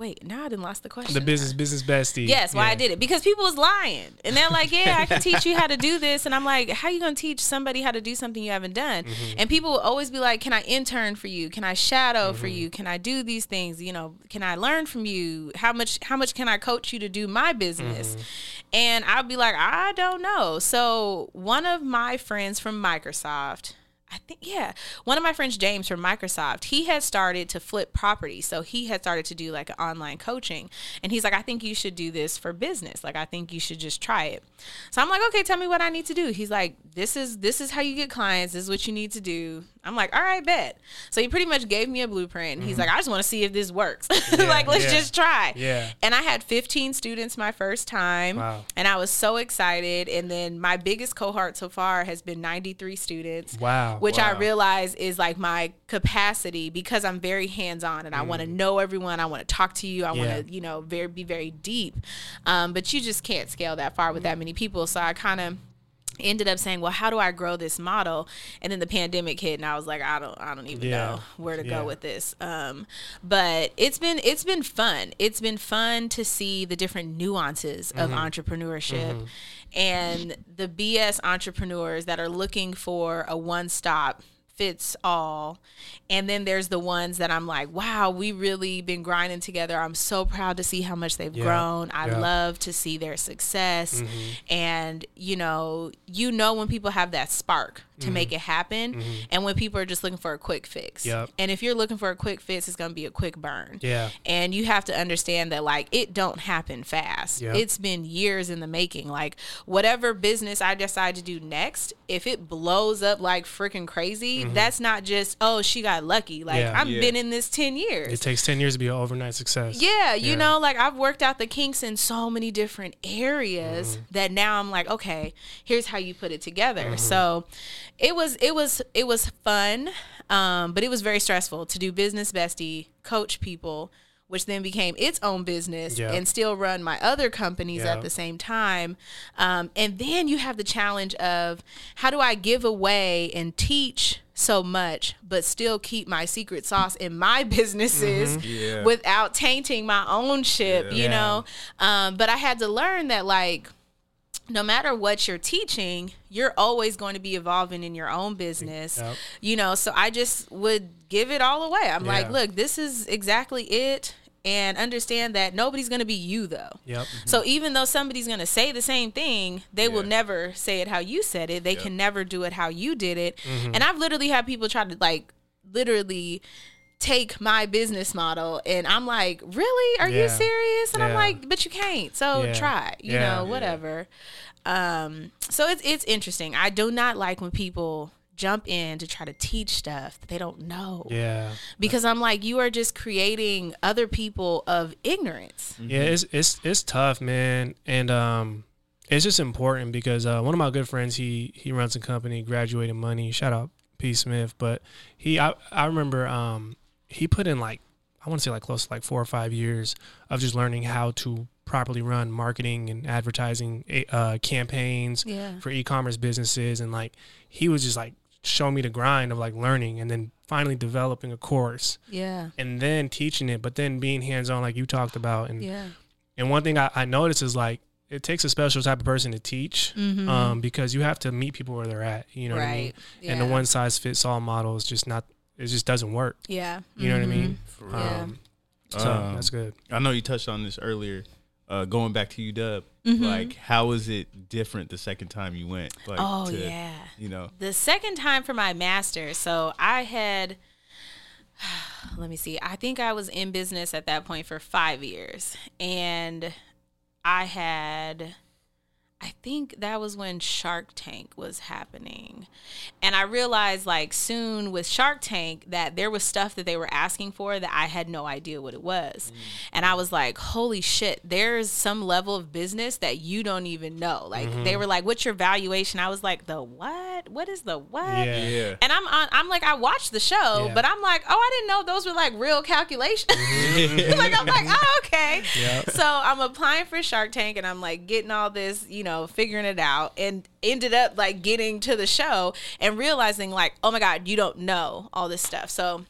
wait, now I didn't lost the question. the business, business bestie. Yes, why I did it because people was lying, and they're like, "Yeah, I can teach you how to do this," and I'm like, "How you gonna teach somebody how to do something you haven't done?" Mm-hmm. And people will always be like, "Can I intern for you? Can I shadow for Mm-hmm. you? Can I do these things? You know, can I learn from you? How much? How much can I coach you to do my business?" Mm-hmm. And I'll be like, "I don't know." So one of my friends from Microsoft. I think yeah, one of my friends James from Microsoft, he had started to flip property. So he had started to do like an online coaching. And he's like, "I think you should do this for business. Like I think you should just try it." So I'm like, "Okay, tell me what I need to do." He's like, "This is this is how you get clients. This is what you need to do." I'm like, "All right, bet." So he pretty much gave me a blueprint. And he's mm-hmm. like, "I just want to see if this works. like let's yeah. just try." Yeah. And I had 15 students my first time. Wow. And I was so excited. And then my biggest cohort so far has been 93 students Wow. Which I realize is like my capacity because I'm very hands on and I want to know everyone. I want to talk to you. I Mm. Yeah. want to, you know, very be very deep. Um, but you just can't scale that far with that many people. So I kind of ended up saying, well, how do I grow this model? And then the pandemic hit, and I was like, I don't, I don't even Yeah. know where to Yeah. go with this. Um, but it's been, it's been fun. It's been fun to see the different nuances of Mm-hmm. And the BS entrepreneurs that are looking for a one stop fits all. And then there's the ones that I'm like, wow, we really been grinding together. I'm so proud to see how much they've Yeah. grown. I Yeah. love to see their success. Mm-hmm. And you know, you know when people have that spark to Mm-hmm. make it happen and when people are just looking for a quick fix. Yep. And if you're looking for a quick fix, it's going to be a quick burn. Yeah. And you have to understand that like it don't happen fast. Yep. It's been years in the making. Like whatever business I decide to do next, if it blows up like freaking crazy, that's not just oh she got lucky. Like Mm-hmm. Yeah. I've Yeah. been in this 10 years. It takes 10 years to be an overnight success. Yeah, you Yeah. know, like I've worked out the kinks in so many different areas Mm-hmm. that now I'm like, okay, here's how you put it together. Mm-hmm. So it was it was it was fun, um, but it was very stressful to do business bestie, coach people, which then became its own business and still run my other companies at the same time. Um, and then you have the challenge of how do I give away and teach so much, but still keep my secret sauce in my businesses Yeah. without tainting my own ship, Yeah. you know? Um, but I had to learn that, like, no matter what you're teaching, you're always going to be evolving in your own business. Yep. You know, so I just would give it all away. I'm like, look, this is exactly it. And understand that nobody's going to be you, though. Yep. So even though somebody's going to say the same thing, they will never say it how you said it. They Yep. can never do it how you did it. Mm-hmm. And I've literally had people try to like literally take my business model and I'm like, "Really? Are you serious?" And I'm like, "But you can't." So Yeah. try, you Yeah. know, Yeah. whatever. Um so it's it's interesting. I do not like when people jump in to try to teach stuff that they don't know. Yeah. Because I'm like, you are just creating other people of ignorance. Yeah, it's it's it's tough, man, and um, it's just important because uh, one of my good friends, he he runs a company, graduated money. Shout out P Smith, but he I I remember um he put in like I want to say like close to like four or five years of just learning how to properly run marketing and advertising uh, campaigns Yeah. for e-commerce businesses, and like he was just like showing me the grind of like learning and then finally developing a course Yeah. and then teaching it, but then being hands on like you talked about and Yeah. and one thing I, I noticed is like it takes a special type of person to teach um, because you have to meet people where they're at. You know what I mean? Mm-hmm. Right. And the one size fits all model is just not. It just doesn't work. Yeah. You know what I mean? Yeah. Um, so Um, that's good. I know you touched on this earlier. Uh, going back to UW, Mm-hmm. like how was it different the second time you went? Like, Oh to, yeah. you know, The second time for my master, so I had let me see. I think I was in business at that point for 5 years and I had I think that was when Shark Tank was happening. And I realized like soon with Shark Tank that there was stuff that they were asking for that I had no idea what it was. Mm. And I was like, "Holy shit, there's some level of business that you don't even know." Like they mm-hmm. were like, "What's your valuation?" I was like, "The what? What is the what?" Yeah. yeah, And I'm on, I'm like I watched the show, Yeah. but I'm like, "Oh, I didn't know those were like real calculations." Mm-hmm. like I'm like, "Oh, okay." Yep. So I'm applying for Shark Tank and I'm like getting all this, you know, figuring it out and ended up like getting to the show and realizing like, oh my God, you don't know all this stuff. So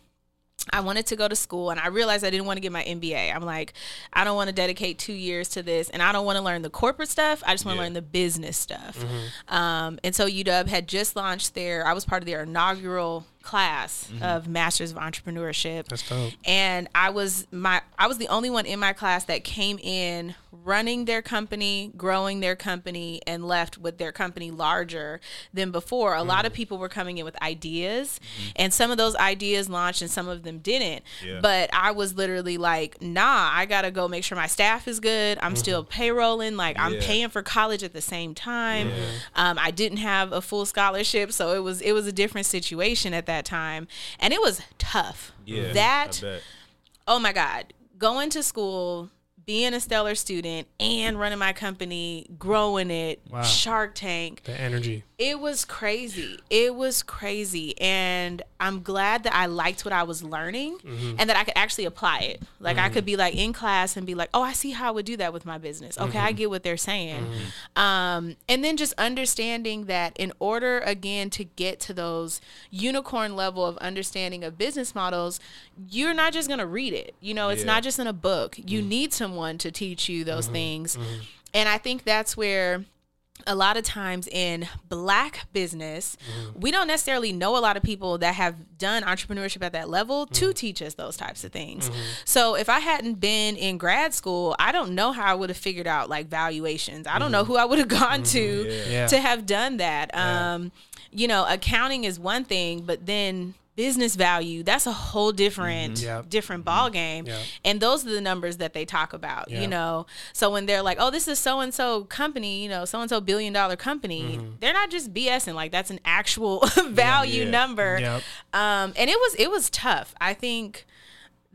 I wanted to go to school and I realized I didn't want to get my MBA. I'm like, I don't want to dedicate two years to this and I don't want to learn the corporate stuff. I just want to learn the business stuff. Um, and so UW had just launched their, I was part of their inaugural class mm-hmm. of Masters of Entrepreneurship That's dope. and I was my I was the only one in my class that came in running their company, growing their company, and left with their company larger than before. A lot of mm. people were coming in with ideas, mm-hmm. and some of those ideas launched and some of them didn't. Yeah. But I was literally like, nah, I gotta go make sure my staff is good. I'm mm-hmm. still payrolling, like I'm paying for college at the same time. Um, I didn't have a full scholarship, so it was it was a different situation at that time, and it was tough. yeah. that oh my god going to school being a stellar student and running my company growing it Wow. shark tank. The energy. it was crazy. It was crazy. And i'm glad that i liked what i was learning Mm-hmm. and that i could actually apply it. Like i could be like in class and be like oh i see how i would do that with my business. Okay Mm-hmm. i get what they're saying. Um, and then just understanding that in order again to get to those unicorn level of understanding of business models you're not just going to read it. You know it's Yeah. not just in a book. You need someone to teach you those mm-hmm. things. Mm-hmm. And i think that's where a lot of times in black business, mm-hmm. we don't necessarily know a lot of people that have done entrepreneurship at that level to teach us those types of things. So if I hadn't been in grad school, I don't know how I would have figured out like valuations. I don't know who I would have gone to Yeah. to have done that. Um, you know, accounting is one thing, but then business value that's a whole different mm-hmm. Yep. different mm-hmm. ball game Yep. and those are the numbers that they talk about you know so when they're like oh this is so and so company you know so and so billion dollar company mm-hmm. they're not just bsing like that's an actual value Yeah. number Yep. um and it was it was tough i think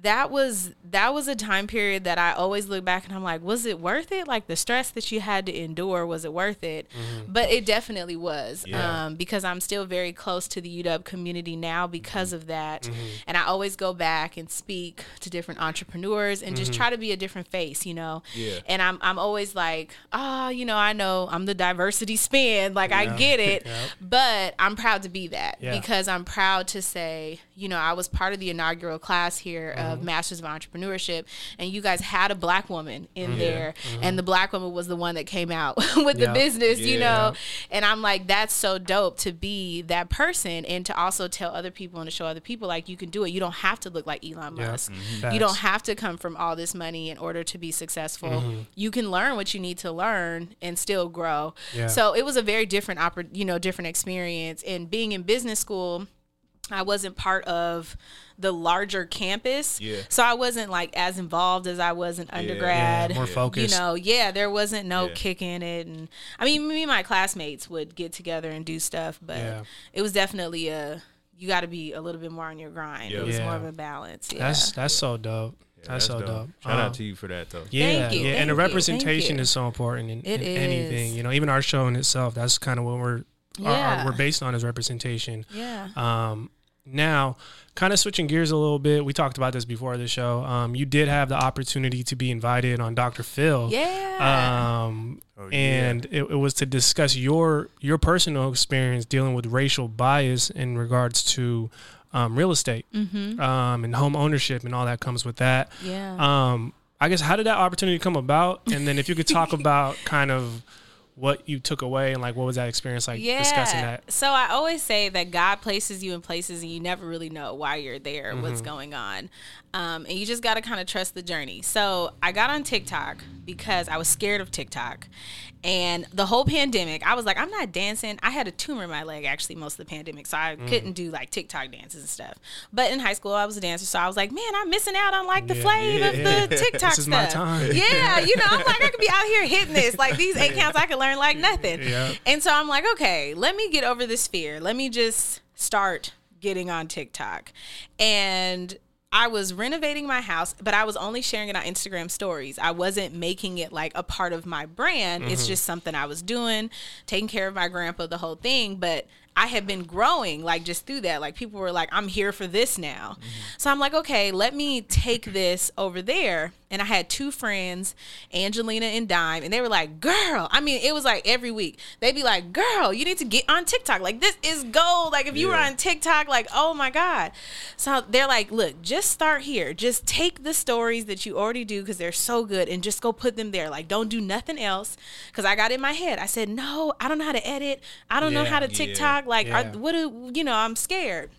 that was that was a time period that I always look back and I'm like, was it worth it? Like the stress that you had to endure, was it worth it? But it definitely was, Yeah. um, because I'm still very close to the UW community now because of that, and I always go back and speak to different entrepreneurs and just try to be a different face, you know. Yeah. And I'm I'm always like, ah, you know, I know I'm the diversity spin, like I get it, Yep. but I'm proud to be that Yeah. because I'm proud to say, you know, I was part of the inaugural class here of Mm-hmm. Masters of Entrepreneurship, and you guys had a black woman in Mm-hmm. there, and the black woman was the one that came out with the Yeah. business, you know. And I'm like, that's so dope to be that person and to also tell other people and to show other people like you can do it. You don't have to look like Elon Yeah. Musk. Mhm. You don't have to come from all this money in order to be successful. Mm-hmm. You can learn what you need to learn and still grow. Yeah. So it was a very different oppor- you know, different experience. And being in business school, I wasn't part of the larger campus. Yeah. So I wasn't like as involved as I was in undergrad. Yeah, more focused. You know, yeah, there wasn't no Yeah. kicking it and I mean me and my classmates would get together and do stuff, but Yeah. it was definitely a you gotta be a little bit more on your grind. Yeah. It was Yeah. more of a balance. Yeah. That's that's so dope. that's, so dope. Shout Um, out to you for that though. Yeah, Thank you, yeah, thank and the representation is so important in, It in anything. is. You know, even our show in itself, that's kind of what we're our- our- Yeah. we're based on is representation. yeah. Um, now, kind of switching gears a little bit, we talked about this before the show. Um, you did have the opportunity to be invited on Dr. Phil. yeah. Um, Oh, yeah. and it, it was to discuss your your personal experience dealing with racial bias in regards to um, real estate mm-hmm. um, and home ownership and all that comes with that. Yeah. Um, I guess how did that opportunity come about? And then if you could talk about kind of what you took away and like what was that experience like discussing that. So I always say that God places you in places and you never really know why you're there, what's Mm-hmm. going on. Um, and you just got to kind of trust the journey. So I got on TikTok because I was scared of TikTok. And the whole pandemic, I was like, I'm not dancing. I had a tumor in my leg actually most of the pandemic. So I Mm. couldn't do like TikTok dances and stuff. But in high school, I was a dancer. So I was like, man, I'm missing out on like the Yeah. flavor of Yeah. the TikTok This is stuff. my time. Yeah. You know, I'm like, I could be out here hitting this. Like these eight counts, I could learn like nothing. Yeah. And so I'm like, okay, let me get over this fear. Let me just start getting on TikTok. And I was renovating my house, but I was only sharing it on Instagram stories. I wasn't making it like a part of my brand. It's mm-hmm. just something I was doing, taking care of my grandpa, the whole thing. But I had been growing like just through that. Like people were like, I'm here for this now. Mm-hmm. So I'm like, okay, let me take this over there. And I had two friends, Angelina and Dime, and they were like, girl, I mean, it was like every week. They'd be like, girl, you need to get on TikTok. Like, this is gold. Like, if you were on TikTok, like, oh my God. So they're like, look, just start here. Just take the stories that you already do because they're so good and just go put them there. Like, don't do nothing else. Because I got in my head, I said, no, I don't know how to edit. I don't know how to yeah, TikTok. Like, yeah. are, what do, you know, I'm scared.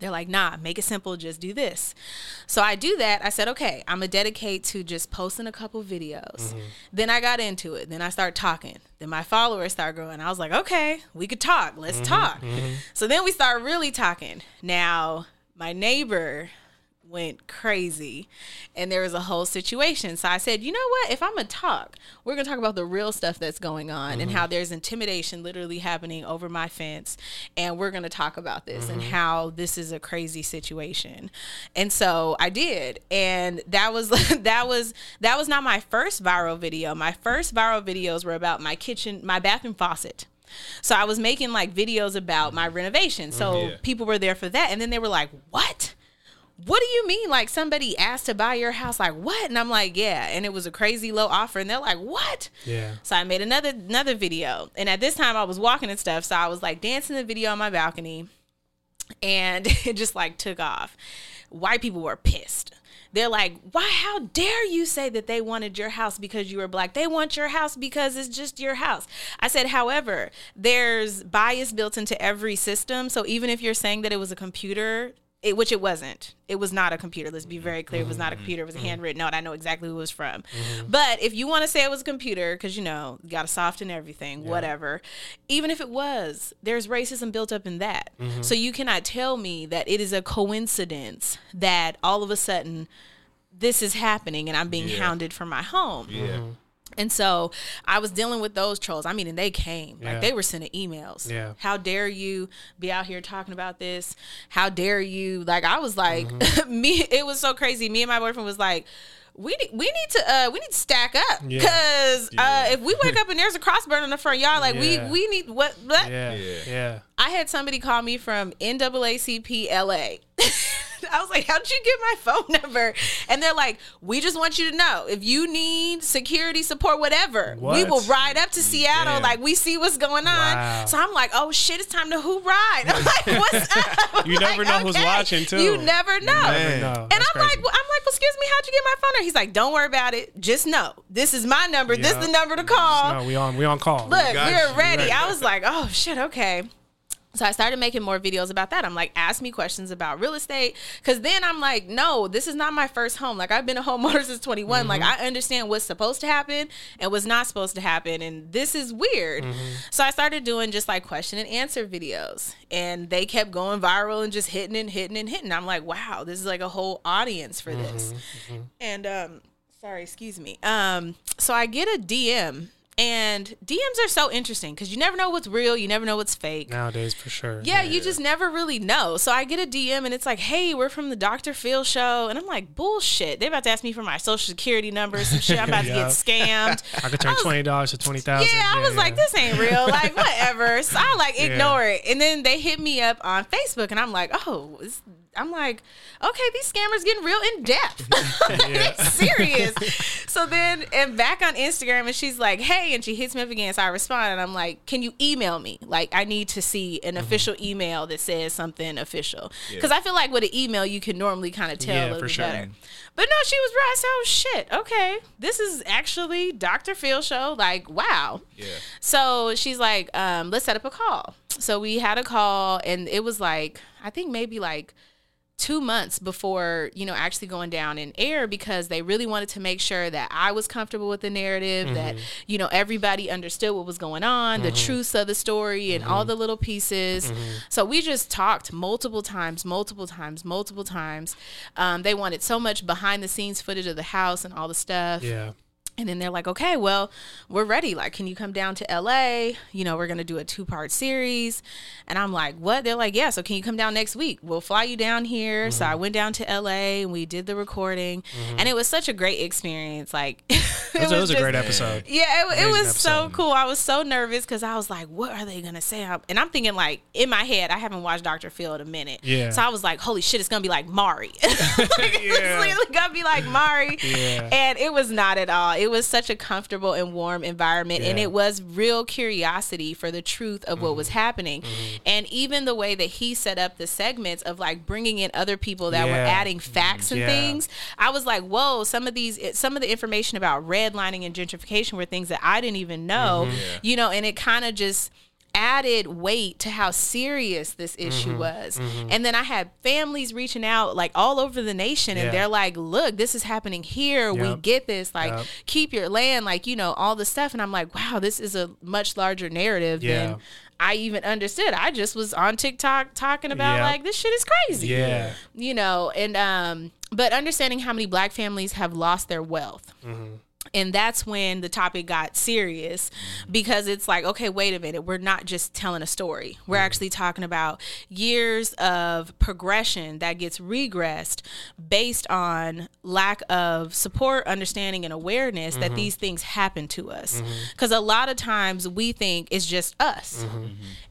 They're like, nah, make it simple, just do this. So I do that. I said, okay, I'm gonna dedicate to just posting a couple videos. Mm-hmm. Then I got into it. Then I start talking. Then my followers start growing. I was like, okay, we could talk. Let's mm-hmm. talk. Mm-hmm. So then we start really talking. Now, my neighbor went crazy and there was a whole situation. So I said, you know what? If I'm going to talk, we're going to talk about the real stuff that's going on and mm-hmm. how there's intimidation literally happening over my fence. And we're going to talk about this and mm-hmm. how this is a crazy situation. And so I did. And that was, that was, that was not my first viral video. My first viral videos were about my kitchen, my bathroom faucet. So I was making like videos about my mm-hmm. renovation. So Yeah. people were there for that. And then they were like, what? What do you mean? Like somebody asked to buy your house? Like what? And I'm like, yeah. And it was a crazy low offer. And they're like, what? Yeah. So I made another another video. And at this time I was walking and stuff. So I was like dancing the video on my balcony. And it just like took off. White people were pissed. they're like, why, how dare you say that they wanted your house because you were black? They want your house because it's just your house. I said, however, there's bias built into every system. So even if you're saying that it was a computer, it, which it wasn't. It was not a computer. Let's be mm-hmm. very clear. It was not a mm-hmm. computer. It was a handwritten note. I know exactly who it was from. But if you want to say it was a computer, because you know, you got to soften everything, whatever. Even if it was, there's racism built up in that. So you cannot tell me that it is a coincidence that all of a sudden this is happening and I'm being Yeah. hounded from my home. Yeah. And so I was dealing with those trolls. I mean, and they came. Yeah. Like they were sending emails. Yeah. How dare you be out here talking about this? How dare you? Like I was like Mm-hmm. me it was so crazy. Me and my boyfriend was like we need, we need to uh we need to stack up because Yeah. uh if we wake up and there's a cross burn in the front yard like Yeah. we we need what, what? Yeah. Yeah. Yeah. I had somebody call me from NAACP LA. I was like, how'd you get my phone number? And they're like, we just want you to know if you need security support, whatever, we will ride up to mm, Seattle. Damn. Like, we see what's going on. Wow. So I'm like, oh shit, it's time to who ride. I'm like, what's up? You never Like, know who's watching, too. You never know. Man. No, And that's I'm like, well, I'm like, well, excuse me, how'd you get my phone number? He's like, don't worry about it. Just know this is my number. This is the number to call. no, we on we on call. Look, got we're you. ready. I was like, oh shit, okay. So I started making more videos about that. I'm like, ask me questions about real estate. Cause then I'm like, no, this is not my first home. Like I've been a homeowner since 21. Like Mm-hmm. I understand what's supposed to happen and what's not supposed to happen. And this is weird. Mm-hmm. So I started doing just like question and answer videos. And they kept going viral and just hitting and hitting and hitting. I'm like, wow, this is like a whole audience for this. Mm-hmm. And um, sorry, excuse me. Um, so I get a DM, and DMs are so interesting because you never know what's real, you never know what's fake. Nowadays, for sure. Yeah, you just never really know. So I get a DM and it's like, "Hey, we're from the Dr. Phil show," and I'm like, "Bullshit!" They about to ask me for my social security number, some shit. I'm about to get scammed. I could turn was- twenty dollars to twenty thousand. Yeah, I was like, this ain't real. Like, whatever. So I like ignore it. And then they hit me up on Facebook, and I'm like, oh, it's, I'm like, okay, these scammers getting real in depth. Yeah. serious. so then, and back on Instagram, and she's like, hey, and she hits me up again. So I respond, and I'm like, can you email me? Like, I need to see Mm-hmm. an official email that says something official. Because I feel like with an email, you can normally kind of tell Yeah, a little for bit sure. better. But no, she was right. So oh, shit. Okay, this is actually Dr. Phil show. Like, wow. Yeah. So she's like, um, let's set up a call. So we had a call, and it was like, I think maybe like two months before, you know, actually going down in air because they really wanted to make sure that I was comfortable with the narrative, that, mm-hmm. you know, everybody understood what was going on, the mm-hmm. truths of the story, and all mm-hmm. the little pieces. So we just talked multiple times, multiple times, multiple times. Um, they wanted so much behind the scenes footage of the house and all the stuff. Yeah. And then they're like, okay, well, we're ready. Like, can you come down to LA? You know, we're going to do a two part series. And I'm like, what? They're like, yeah, so can you come down next week? We'll fly you down here. So I Mm-hmm. went down to LA and we did the recording. And it was such a great experience. Like, It was, it was a great episode. yeah, it, it was so cool. I was so nervous because I was like, what are they going to say? And I'm thinking, like, in my head, I haven't watched Dr. Phil in a minute. Yeah. So I was like, holy shit, it's going to be like Maury. like, It's Yeah. literally going to be like Maury. Yeah. And it was not at all. It was such a comfortable and warm environment. And it was real curiosity for the truth of what Mm-hmm. was happening. And even the way that he set up the segments of like bringing in other people that were adding facts and Yeah. things, I was like, whoa, some of these, some of the information about redlining and gentrification were things that I didn't even know, Mm-hmm. Yeah. you know, and it kind of just added weight to how serious this issue Mm-hmm. was. And then I had families reaching out like all over the nation and Yeah. they're like, look, this is happening here. We get this. Like, Yep. keep your land, like, you know, all the stuff. And I'm like, wow, this is a much larger narrative Yeah. than I even understood. I just was on TikTok talking about Yep. like this shit is crazy. Yeah. You know, and um but understanding how many black families have lost their wealth. And that's when the topic got serious because it's like, okay, wait a minute. We're not just telling a story. We're mm-hmm. actually talking about years of progression that gets regressed based on lack of support, understanding, and awareness that mm-hmm. these things happen to us. Mm-hmm. Because a lot of times we think it's just us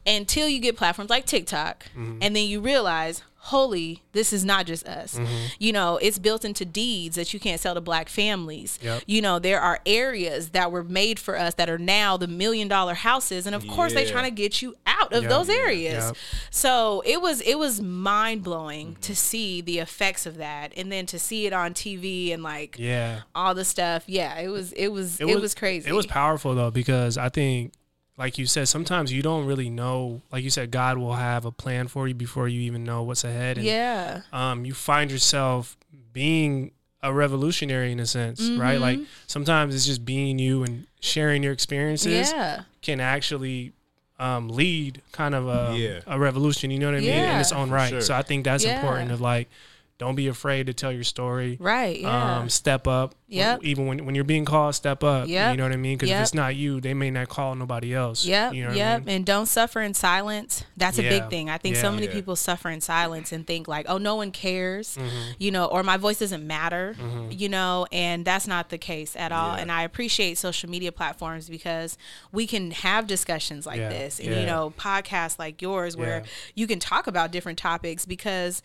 until you get platforms like TikTok and then you realize, holy, this is not just us. You know, it's built into deeds that you can't sell to black families. Yep. You know, there are areas that were made for us that are now the million dollar houses. And of course, they're trying to get you out. of Yep. those areas. Yep. So it was it was mind blowing Mm-hmm. to see the effects of that, and then to see it on TV and like Yeah. all the stuff. Yeah, it was it was it, was, crazy. It was powerful though because I think, like you said, sometimes you don't really know. Like you said, God will have a plan for you before you even know what's ahead. And, yeah. Um, you find yourself being a revolutionary in a sense, right? Like Mm-hmm. sometimes it's just being you and sharing your experiences Yeah. can actually um, lead kind of a, Yeah. a revolution. You know what I mean? In its own right. sure. So I think that's Yeah. important. Of like, don't be afraid to tell your story. Right. Yeah. Um, step up. Yep. Even when, when you're being called, step up. Yep. You know what I mean? Because Yep. if it's not you, they may not call nobody else. Yep, You know what yep, I mean? and don't suffer in silence. That's a Yeah, big thing. I think so many Yeah. people suffer in silence and think like, "Oh, no one cares," Mm-hmm. you know, or my voice doesn't matter, you know, and that's not the case at all. Yeah. And I appreciate social media platforms because we can have discussions like Yeah, this, and yeah. you know, podcasts like yours where Yeah. you can talk about different topics because,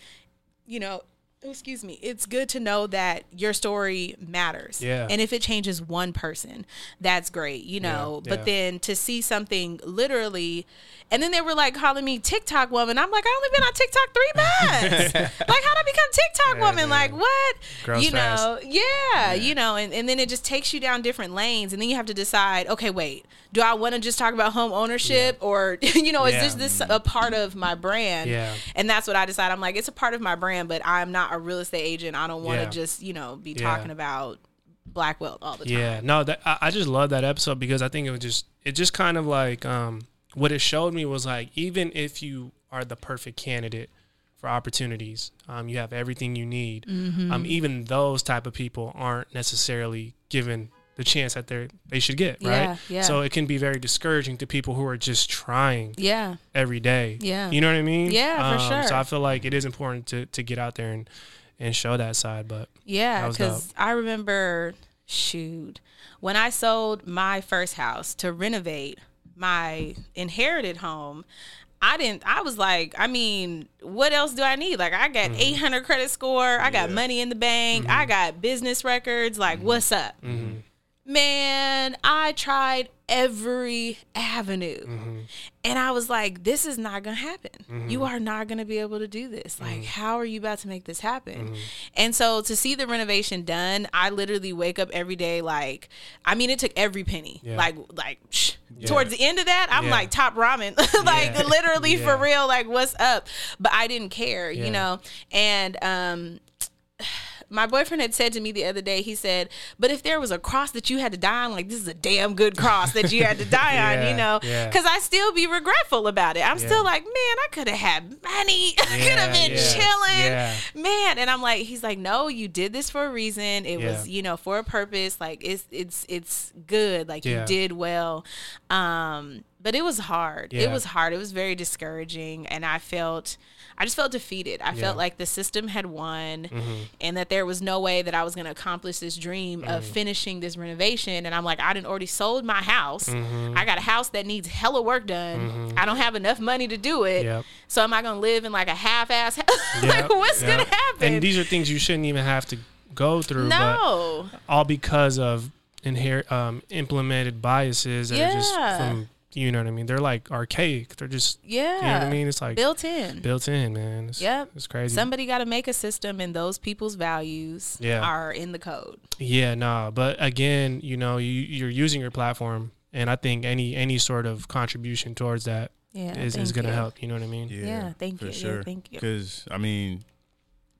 you know. Excuse me. It's good to know that your story matters. Yeah. And if it changes one person, that's great, you know. yeah. But then to see something literally and then they were like calling me TikTok woman. I'm like, I only been on TikTok three months. like how'd I become TikTok Yeah, woman? man. Like what? Grows you fast. know, yeah, you know, and, and then it just takes you down different lanes and then you have to decide, okay, wait, do I want to just talk about home ownership or you know, is Yeah. this this a part of my brand? Yeah. And that's what I decide. I'm like, it's a part of my brand, but I'm not a real estate agent. I don't want to Yeah. just, you know, be Yeah. talking about black wealth all the time. Yeah, no, that I, I just love that episode because I think it was just it just kind of like um what it showed me was like even if you are the perfect candidate for opportunities, um, you have everything you need. Mm-hmm. Um, even those type of people aren't necessarily given the chance that they they should get, right? Yeah, yeah. So it can be very discouraging to people who are just trying Yeah. every day. Yeah. you know what I mean? Yeah, for Um, sure. So I feel like it is important to to get out there and and show that side, but Yeah, because I remember, shoot, when I sold my first house to renovate my inherited home. I didn't. I was like, I mean, what else do I need? Like, I got Mm-hmm. 800 credit score. I got Yeah. money in the bank. I got business records. Like, Mm-hmm. what's up? Man, I tried every avenue. Mm-hmm. And I was like, this is not going to happen. You are not going to be able to do this. Mm-hmm. Like, how are you about to make this happen? And so to see the renovation done, I literally wake up every day like, I mean, it took every penny. Yeah. Like, like, shh. Towards the end of that, I'm Yeah. like top ramen, like Yeah. literally for real, like what's up? But I didn't care, Yeah. you know. And um, my boyfriend had said to me the other day, he said, "But if there was a cross that you had to die on, like this is a damn good cross that you had to die on, you know?" yeah. Because I still be regretful about it. I'm Yeah. still like, man, I could have had money. I could have been yeah, chilling, yeah. man. And I'm like, he's like, no, you did this for a reason. It was, you know, for a purpose. Like it's it's it's good. Like Yeah. you did well. Um, but it was hard. It was hard. It was very discouraging, and I felt. I just felt defeated. I Yeah. Mm-hmm. felt like the system had won and that there was no way that I was going to accomplish this dream of Mm-hmm. finishing this renovation. And I'm like, I didn't already sold my house. Mm-hmm. I got a house that needs hella work done. I don't have enough money to do it. Yep. So am I going to live in like a half ass house? like, Yep, what's yep. going to happen? And these are things you shouldn't even have to go through. But no. all because of inherent um, implemented biases that are just Yeah. from you know what I mean. They're like archaic. They're just Yeah. you know what I mean. It's like built, in, Built in. in, man. It's, Yep. it's crazy. Somebody got to make a system, and those people's values Yeah. are in the code. yeah, nah. But again, you know, you you're using your platform, and I think any any sort of contribution towards that Yeah. is is gonna you. help. You know what I mean? Yeah, thank for you. Yeah, Sure. thank you. Because I mean,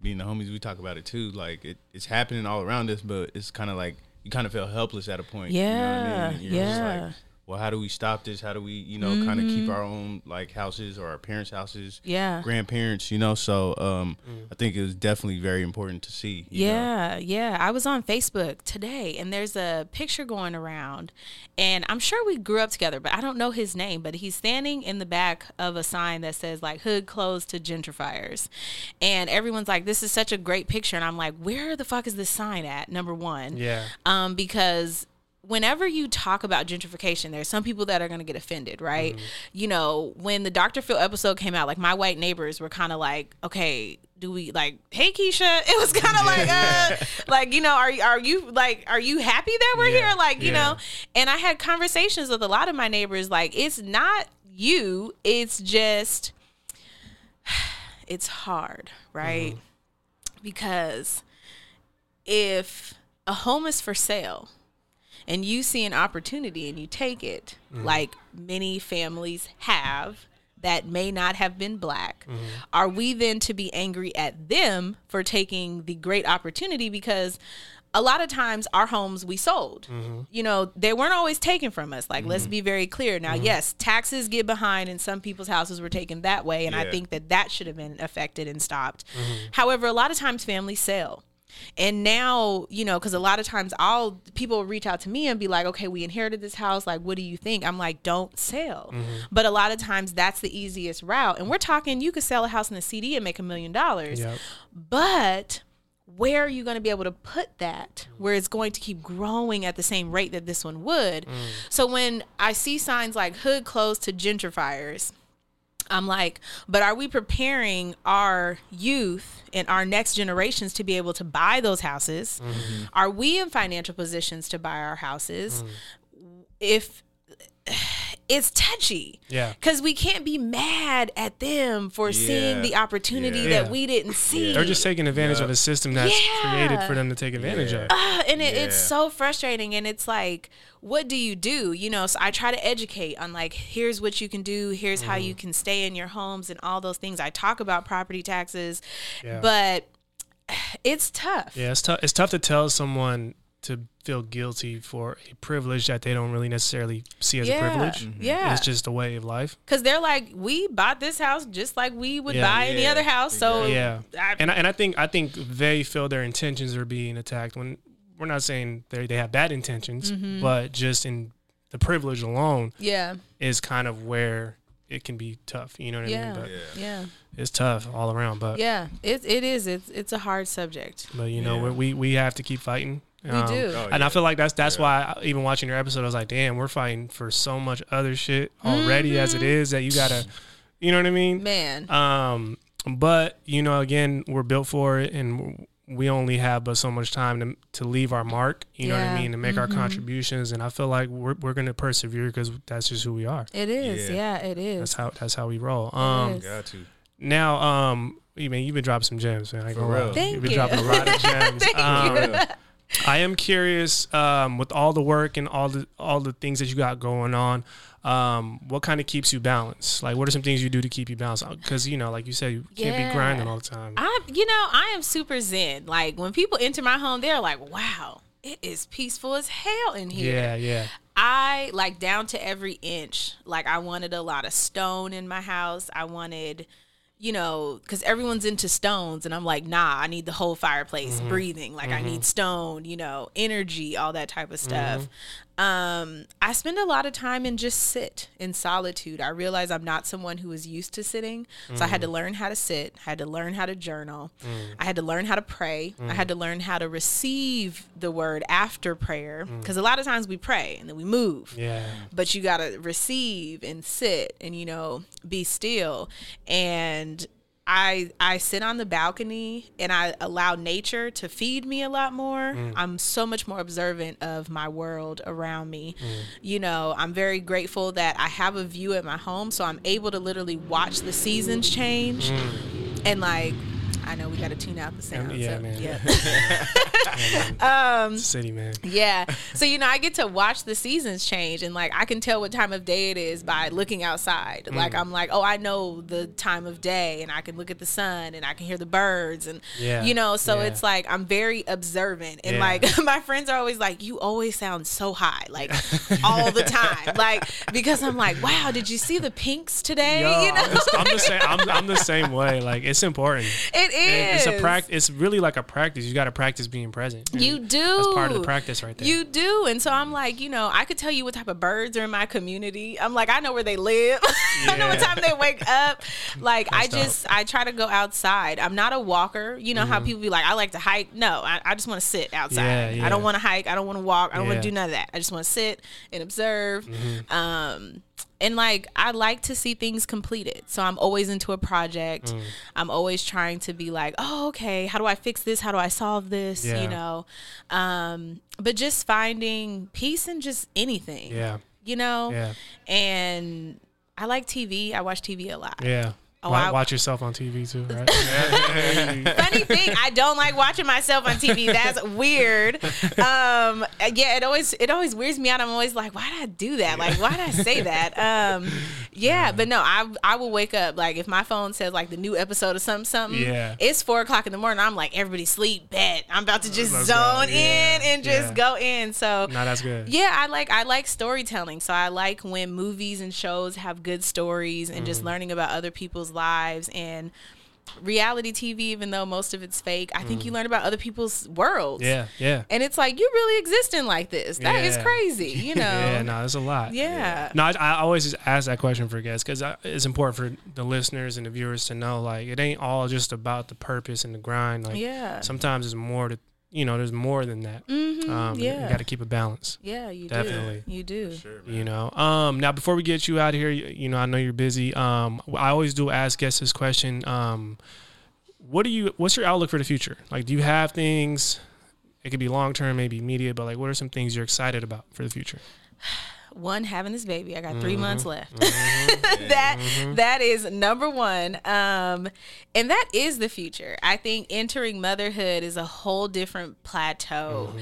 being the homies, we talk about it too. Like it, it's happening all around us, but it's kind of like you kind of feel helpless at a point. you know what I Yeah, mean? You're just yeah. like, well, how do we stop this? How do we, you know, kind of keep our own like houses or our parents' houses, Yeah. grandparents, you know? So um, I think it was definitely very important to see. you know? Yeah, yeah. I was on Facebook today and there's a picture going around and I'm sure we grew up together, but I don't know his name, but he's standing in the back of a sign that says like hood closed to gentrifiers. And everyone's like, This is such a great picture. And I'm like, Where the fuck is this sign at? Number one. Yeah. Um, because whenever you talk about gentrification, there's some people that are going to get offended, right? You know, when the Dr. Phil episode came out, like my white neighbors were kind of like, okay, do we like, hey Keisha? It was kind of like, uh, like you know, are are you like, are you happy that we're Yeah, here? Like, you yeah. know, and I had conversations with a lot of my neighbors, like it's not you. It's just, it's hard, right? Because if a home is for sale and you see an opportunity and you take it, mm-hmm. like many families have that may not have been black, mm-hmm. are we then to be angry at them for taking the great opportunity? Because a lot of times our homes we sold. Mm-hmm. You know they weren't always taken from us. Like let's be very clear. Now yes taxes get behind and some people's houses were taken that way and i think that that should have been affected and stopped. However a lot of times families sell and now you know because a lot of times i'll people will reach out to me and be like okay we inherited this house. Like what do you think? I'm like don't sell. Mm-hmm. But a lot of times that's the easiest route. And we're talking you could sell a house in a cd and make a million dollars. But where are you going to be able to put that where it's going to keep growing at the same rate that this one would? Mm. So when I see signs like hood closed to gentrifiers, I'm like, but are we preparing our youth and our next generations to be able to buy those houses? Mm-hmm. Are we in financial positions to buy our houses? Mm-hmm. If it's touchy. Yeah. Because we can't be mad at them for seeing the opportunity Yeah. that we didn't see. They're just taking advantage of a system that's Yeah. created for them to take advantage of. Uh, and it, it's so frustrating and it's like what do you do you know so i try to educate on like here's what you can do here's how Mm-hmm. you can stay in your homes and all those things i talk about property taxes Yeah. but it's tough Yeah, it's tough. It's tough to tell someone to feel guilty for a privilege that they don't really necessarily see as a yeah privilege. yeah It's just a way of life. because they're like we bought this house just like we would Yeah. buy any other house so Yeah, I- and I, and I think I think they feel their intentions are being attacked when we're not saying they they have bad intentions, Mm-hmm. but just in the privilege alone yeah is kind of where it can be tough. You know what I mean? But yeah it's tough all around. But yeah it, it is it's it's a hard subject but you know Yeah. we we have to keep fighting. We Um, do Oh, And I feel like that's that's Yeah. why I, even watching your episode, I was like, damn, we're fighting for so much other shit already as Mm-hmm. it is that you gotta, you know what I mean? man Um, but you know, again, we're built for it, and we only have but so much time to to leave our mark. You know what I mean? To make our Mhm. contributions, and I feel like we're we're gonna persevere because that's just who we are. it is Yeah. yeah, it is That's how that's how we roll. Um. Got to. now, um, you mean you've been dropping some gems, man. I ain't For real. Thank You've been you. dropping a lot of gems. Thank um, you. I am curious, um, with all the work and all the all the things that you got going on, um, what kind of keeps you balanced? Like, what are some things you do to keep you balanced? Because you know, like you said, you can't be grinding all the time. I, you know, I am super zen. Like when people enter my home, they're like, "Wow, it is peaceful as hell in here." yeah, yeah, I like down to every inch. Like I wanted a lot of stone in my house. I wanted, you know, because everyone's into stones, and I'm like, nah, I need the whole fireplace mm-hmm. breathing. Like I need mm-hmm. stone, you know, energy, all that type of stuff. Mm-hmm. Um, I spend a lot of time and just sit in solitude. I realize I'm not someone who is used to sitting, so I had to mm. learn how to sit. I had to learn how to journal. Mm. I had to learn how to pray. I had mm. to learn how to receive the word after prayer because a lot of times we pray and then we move yeah. but you got to receive and sit and you know be still and I I sit on the balcony and I allow nature to feed me a lot more. Mm. I'm so much more observant of my world around me. Mm. You know, I'm very grateful that I have a view at my home so I'm able to literally watch the seasons change mm. and like I know we got to tune out the sound. yeah, so, man. Yeah. um, City man. Yeah. So, you know, I get to watch the seasons change and like I can tell what time of day it is by looking outside. Like Mm. I'm like, oh, I know the time of day and I can look at the sun and I can hear the birds and Yeah. you know, so Yeah. it's like I'm very observant. And Yeah. like my friends are always like, you always sound so high, like all the time. Like because I'm like, wow, did you see the pinks today? Yo, you know? I'm, the, I'm the same. I'm, I'm the same way. Like it's important. it is. It's a practice. It's really like a practice. You got to practice being present. And You do. That's part of the practice right there. You do. And so I'm like, you know, I could tell you what type of birds are in my community. I'm like, I know where they live. I know what time they wake up. Like, I dope. just, I try to go outside. I'm not a walker. You know Mm-hmm. how people be like, I like to hike. No, I, I just want to sit outside. Yeah, I don't want to hike. I don't want to walk. I don't want to do none of that. I just want to sit and observe. Mm-hmm. Um, and like I like to see things completed. So I'm always into a project. Mm. I'm always trying to be like, "Oh, okay, how do I fix this? How do I solve this?" Yeah. You know. Um, but just finding peace in just anything. Yeah. You know? Yeah. And I like TV. I watch TV a lot. Yeah. Oh, Wa- I- watch yourself on TV too, right? Funny thing, I don't like watching myself on TV. That's weird. Um, yeah, it always it always weirds me out. I'm always like, why did I do that? Like, why did I say that? Um, yeah, but no, I I will wake up like if my phone says like the new episode of something something. Yeah. it's four o'clock in the morning. I'm like, everybody sleep, bet. I'm about to just Let's go. zone Yeah, in and just yeah. go in. So no, that's good. yeah, I like I like storytelling. So I like when movies and shows have good stories and Mm-hmm. just learning about other people's lives and reality TV even though most of it's fake. I think you learn about other people's worlds. Mm. Yeah, yeah. And it's like you really existing like this. That is Yeah. crazy, you know. Yeah, no, there's a lot. Yeah. No, I, I always ask that question for guests because it's important for the listeners and the viewers to know like it ain't all just about the purpose and the grind. Like Yeah. sometimes it's more to you know, there's more than that. Mhm, Um, yeah. you got to keep a balance. Yeah, you Definitely. do. You do. Sure, You know. Um, now before we get you out of here, you, you know, I know you're busy. Um, I always do ask guests this question. Um, what do you? What's your outlook for the future? Like, do you have things? It could be long term, maybe immediate, but like, what are some things you're excited about for the future? one having this baby. I got three Mm-hmm. months left. That that is number one. Um and that is the future. I think entering motherhood is a whole different plateau.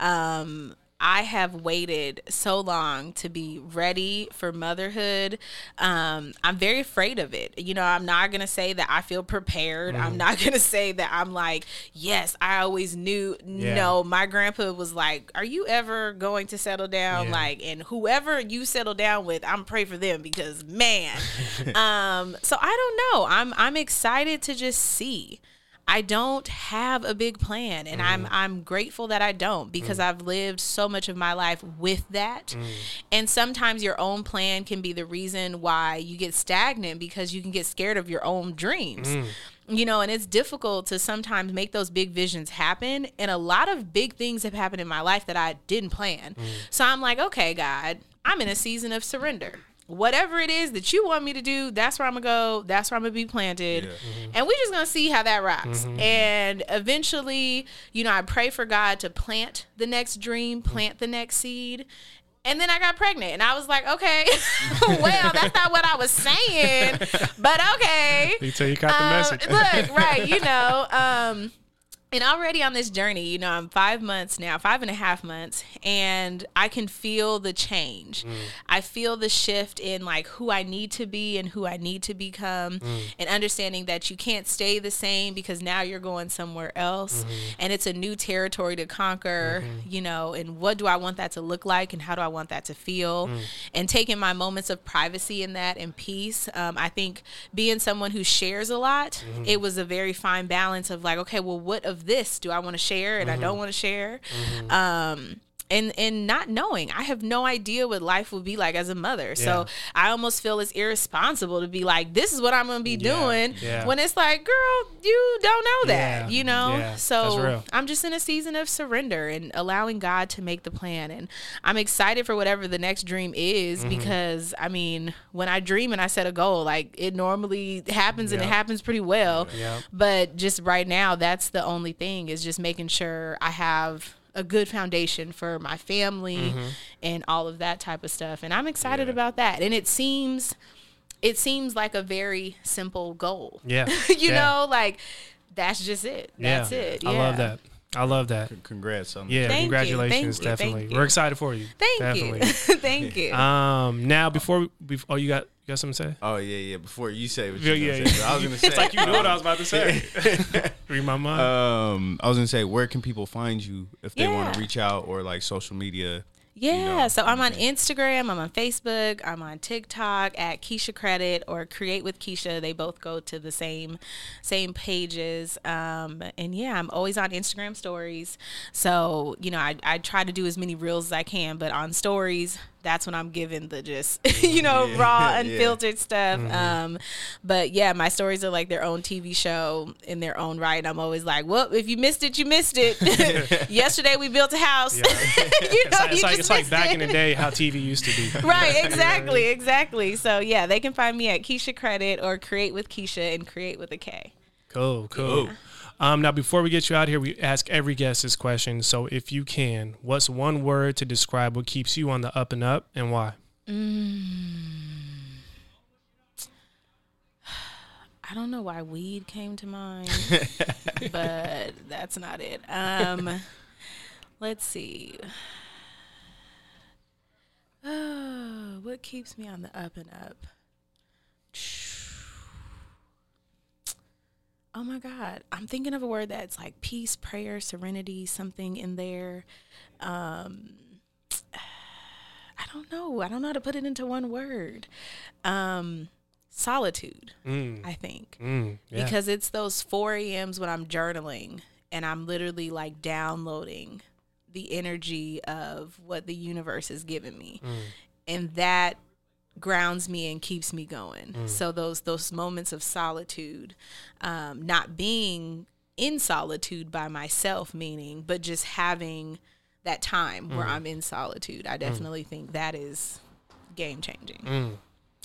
Mm-hmm. um I have waited so long to be ready for motherhood. Um, I'm very afraid of it. You know, I'm not going to say that I feel prepared. I'm Mm-hmm. not going to say that I'm like, yes, I always knew. Yeah. No, my grandpa was like, Are you ever going to settle down? Yeah. Like, and whoever you settle down with, I'm pray for them because man. um, so I don't know. I'm I'm excited to just see. I don't have a big plan and I'm Mm. I'm grateful that I don't because mm. I've lived so much of my life with that. Mm. And sometimes your own plan can be the reason why you get stagnant because you can get scared of your own dreams. Mm. You know, and it's difficult to sometimes make those big visions happen. And a lot of big things have happened in my life that I didn't plan. So I'm like, okay, God, I'm in a season of surrender. Whatever it is that you want me to do, that's where I'm gonna go. That's where I'm gonna be planted, and we're just gonna see how that rocks. And eventually, you know, I pray for God to plant the next dream, plant the next seed, and then I got pregnant, and I was like, okay, well, that's not what I was saying, but okay. You tell you got the Um, message. look, right, you know, um, and already on this journey, you know, I'm five months now, five and a half months, and I can feel the change. Mm. I feel the shift in like who I need to be and who I need to become, Mm. and understanding that you can't stay the same because now you're going somewhere else, Mm-hmm. and it's a new territory to conquer, you know, and what do I want that to look like, and how do I want that to feel, Mm. and taking my moments of privacy in that and peace. Um, I think being someone who shares a lot, Mm-hmm. it was a very fine balance of like, okay, well, what of this do I want to share and I Mm-hmm. don't want to share? Um, and and not knowing, I have no idea what life will be like as a mother. So I almost feel it's irresponsible to be like, this is what I'm gonna be Yeah, doing yeah. when it's like, girl, you don't know that, Yeah, you know. yeah, so. I'm just in a season of surrender and allowing God to make the plan. And I'm excited for whatever the next dream is Mm-hmm. because I mean, when I dream and I set a goal, like it normally happens and it happens pretty well. But just right now, that's the only thing is just making sure I have a good foundation for my family Mm-hmm. and all of that type of stuff. And I'm excited about that. And it seems it seems like a very simple goal. Yeah. you Yeah. know, like that's just it. That's yeah. it. I love that. I love that. Congrats on Yeah. Thank congratulations, you, thank definitely. you. We're excited for you. Thank definitely. you. Thank you. Um, now before we, before, oh, you got you got something to say? Oh yeah, yeah. Before you say what Yeah, you yeah, gonna say, I was gonna say. It's like you knew what I was about to say. Read my mind. Um, I was gonna say, where can people find you if they want to reach out or like social media? Yeah, know, so I'm on. Instagram, I'm on Facebook, I'm on TikTok at Keisha Credit or Create with Keisha. They both go to the same same pages. Um, and yeah, I'm always on Instagram stories. So, you know, I, I try to do as many reels as I can, but on stories, that's when I'm giving the just, you know, Yeah, raw, yeah. unfiltered stuff. Um, but yeah, my stories are like their own TV show in their own right. I'm always like, well, if you missed it, you missed it. Yesterday we built a house. you know, it's like, it's you like, it's like back it. in the day how TV used to be. Right, exactly, exactly. So yeah, they can find me at Keisha Credit or Create with Keisha and Create with a K. Cool, cool. Um, now, before we get you out here, we ask every guest this question. So, if you can, what's one word to describe what keeps you on the up and up, and why? I don't know why weed came to mind, but that's not it. Um, let's see. Oh, what keeps me on the up and up? Oh my God. I'm thinking of a word that's like peace, prayer, serenity, something in there. Um, I don't know. I don't know how to put it into one word. Um, solitude, Mm, I think. mm, yeah. Because it's those 4 a.m.s when I'm journaling and I'm literally like downloading the energy of what the universe has given me. Mm. And that grounds me and keeps me going. Mm. So those those moments of solitude, um, not being in solitude by myself, meaning, but just having that time where Mm. I'm in solitude. I definitely think that is game changing.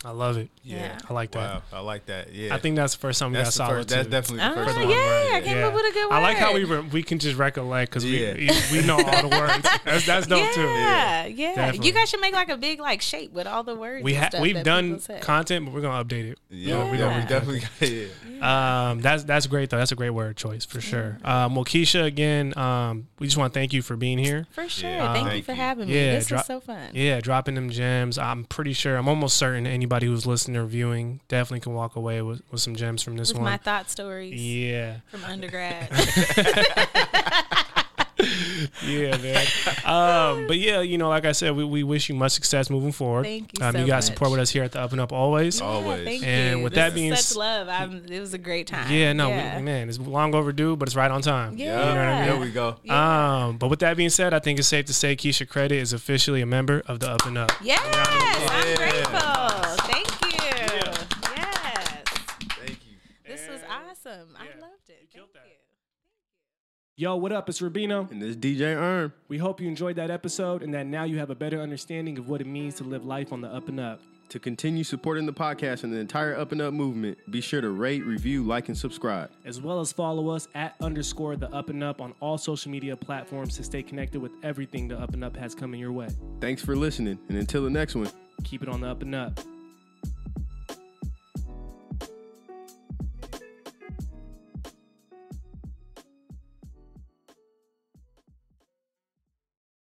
I love it. Yeah. I like that. Wow, I like that. Yeah, I think that's the first time we that's got the first. That's definitely the Oh, first yeah, one. I right? came up with a good word. I like how we re- we can just recollect because Yeah. we, we we know all the words. That's that's dope too. Yeah, yeah. Definitely. You guys should make like a big like shape with all the words. We and ha- stuff we've that done content, but we're gonna update it. Yeah, we yeah, don't- we definitely. Yeah. Um, that's that's great though. That's a great word choice for sure. Um, well, Keisha, again, um, we just want to thank you for being here. For sure. Yeah. Thank you for having me. Yeah, this drop- is so fun. Yeah, dropping them gems. I'm pretty sure. I'm almost certain anybody who's listening or viewing definitely can walk away with, with some gems from this With one. my thought stories yeah, from undergrad. yeah, man. um, but yeah, you know, like I said, we, we wish you much success moving forward. Thank you Um, so you got much. support with us here at the Up and Up always. Yeah, Always. thank And you. with This that is being such love. I'm, it was a great time. Yeah, no, Yeah. We, man, it's long overdue, but it's right on time. Yeah. You know what I mean? There we go. Yeah. Um, but with that being said, I think it's safe to say Keisha Credit is officially a member of the Up and Up. Yes, I'm Yeah. grateful. Thank you. Yeah. Yes. Thank you. This was awesome. I loved it. killed Thank that. you. Yo, what up? It's Rubino. And this DJ Erm. We hope you enjoyed that episode and that now you have a better understanding of what it means to live life on the up and up. To continue supporting the podcast and the entire Up and Up movement, be sure to rate, review, like, and subscribe. As well as follow us at underscore the up and up on all social media platforms to stay connected with everything the up and up has coming your way. Thanks for listening, and until the next one. Keep it on the up and up.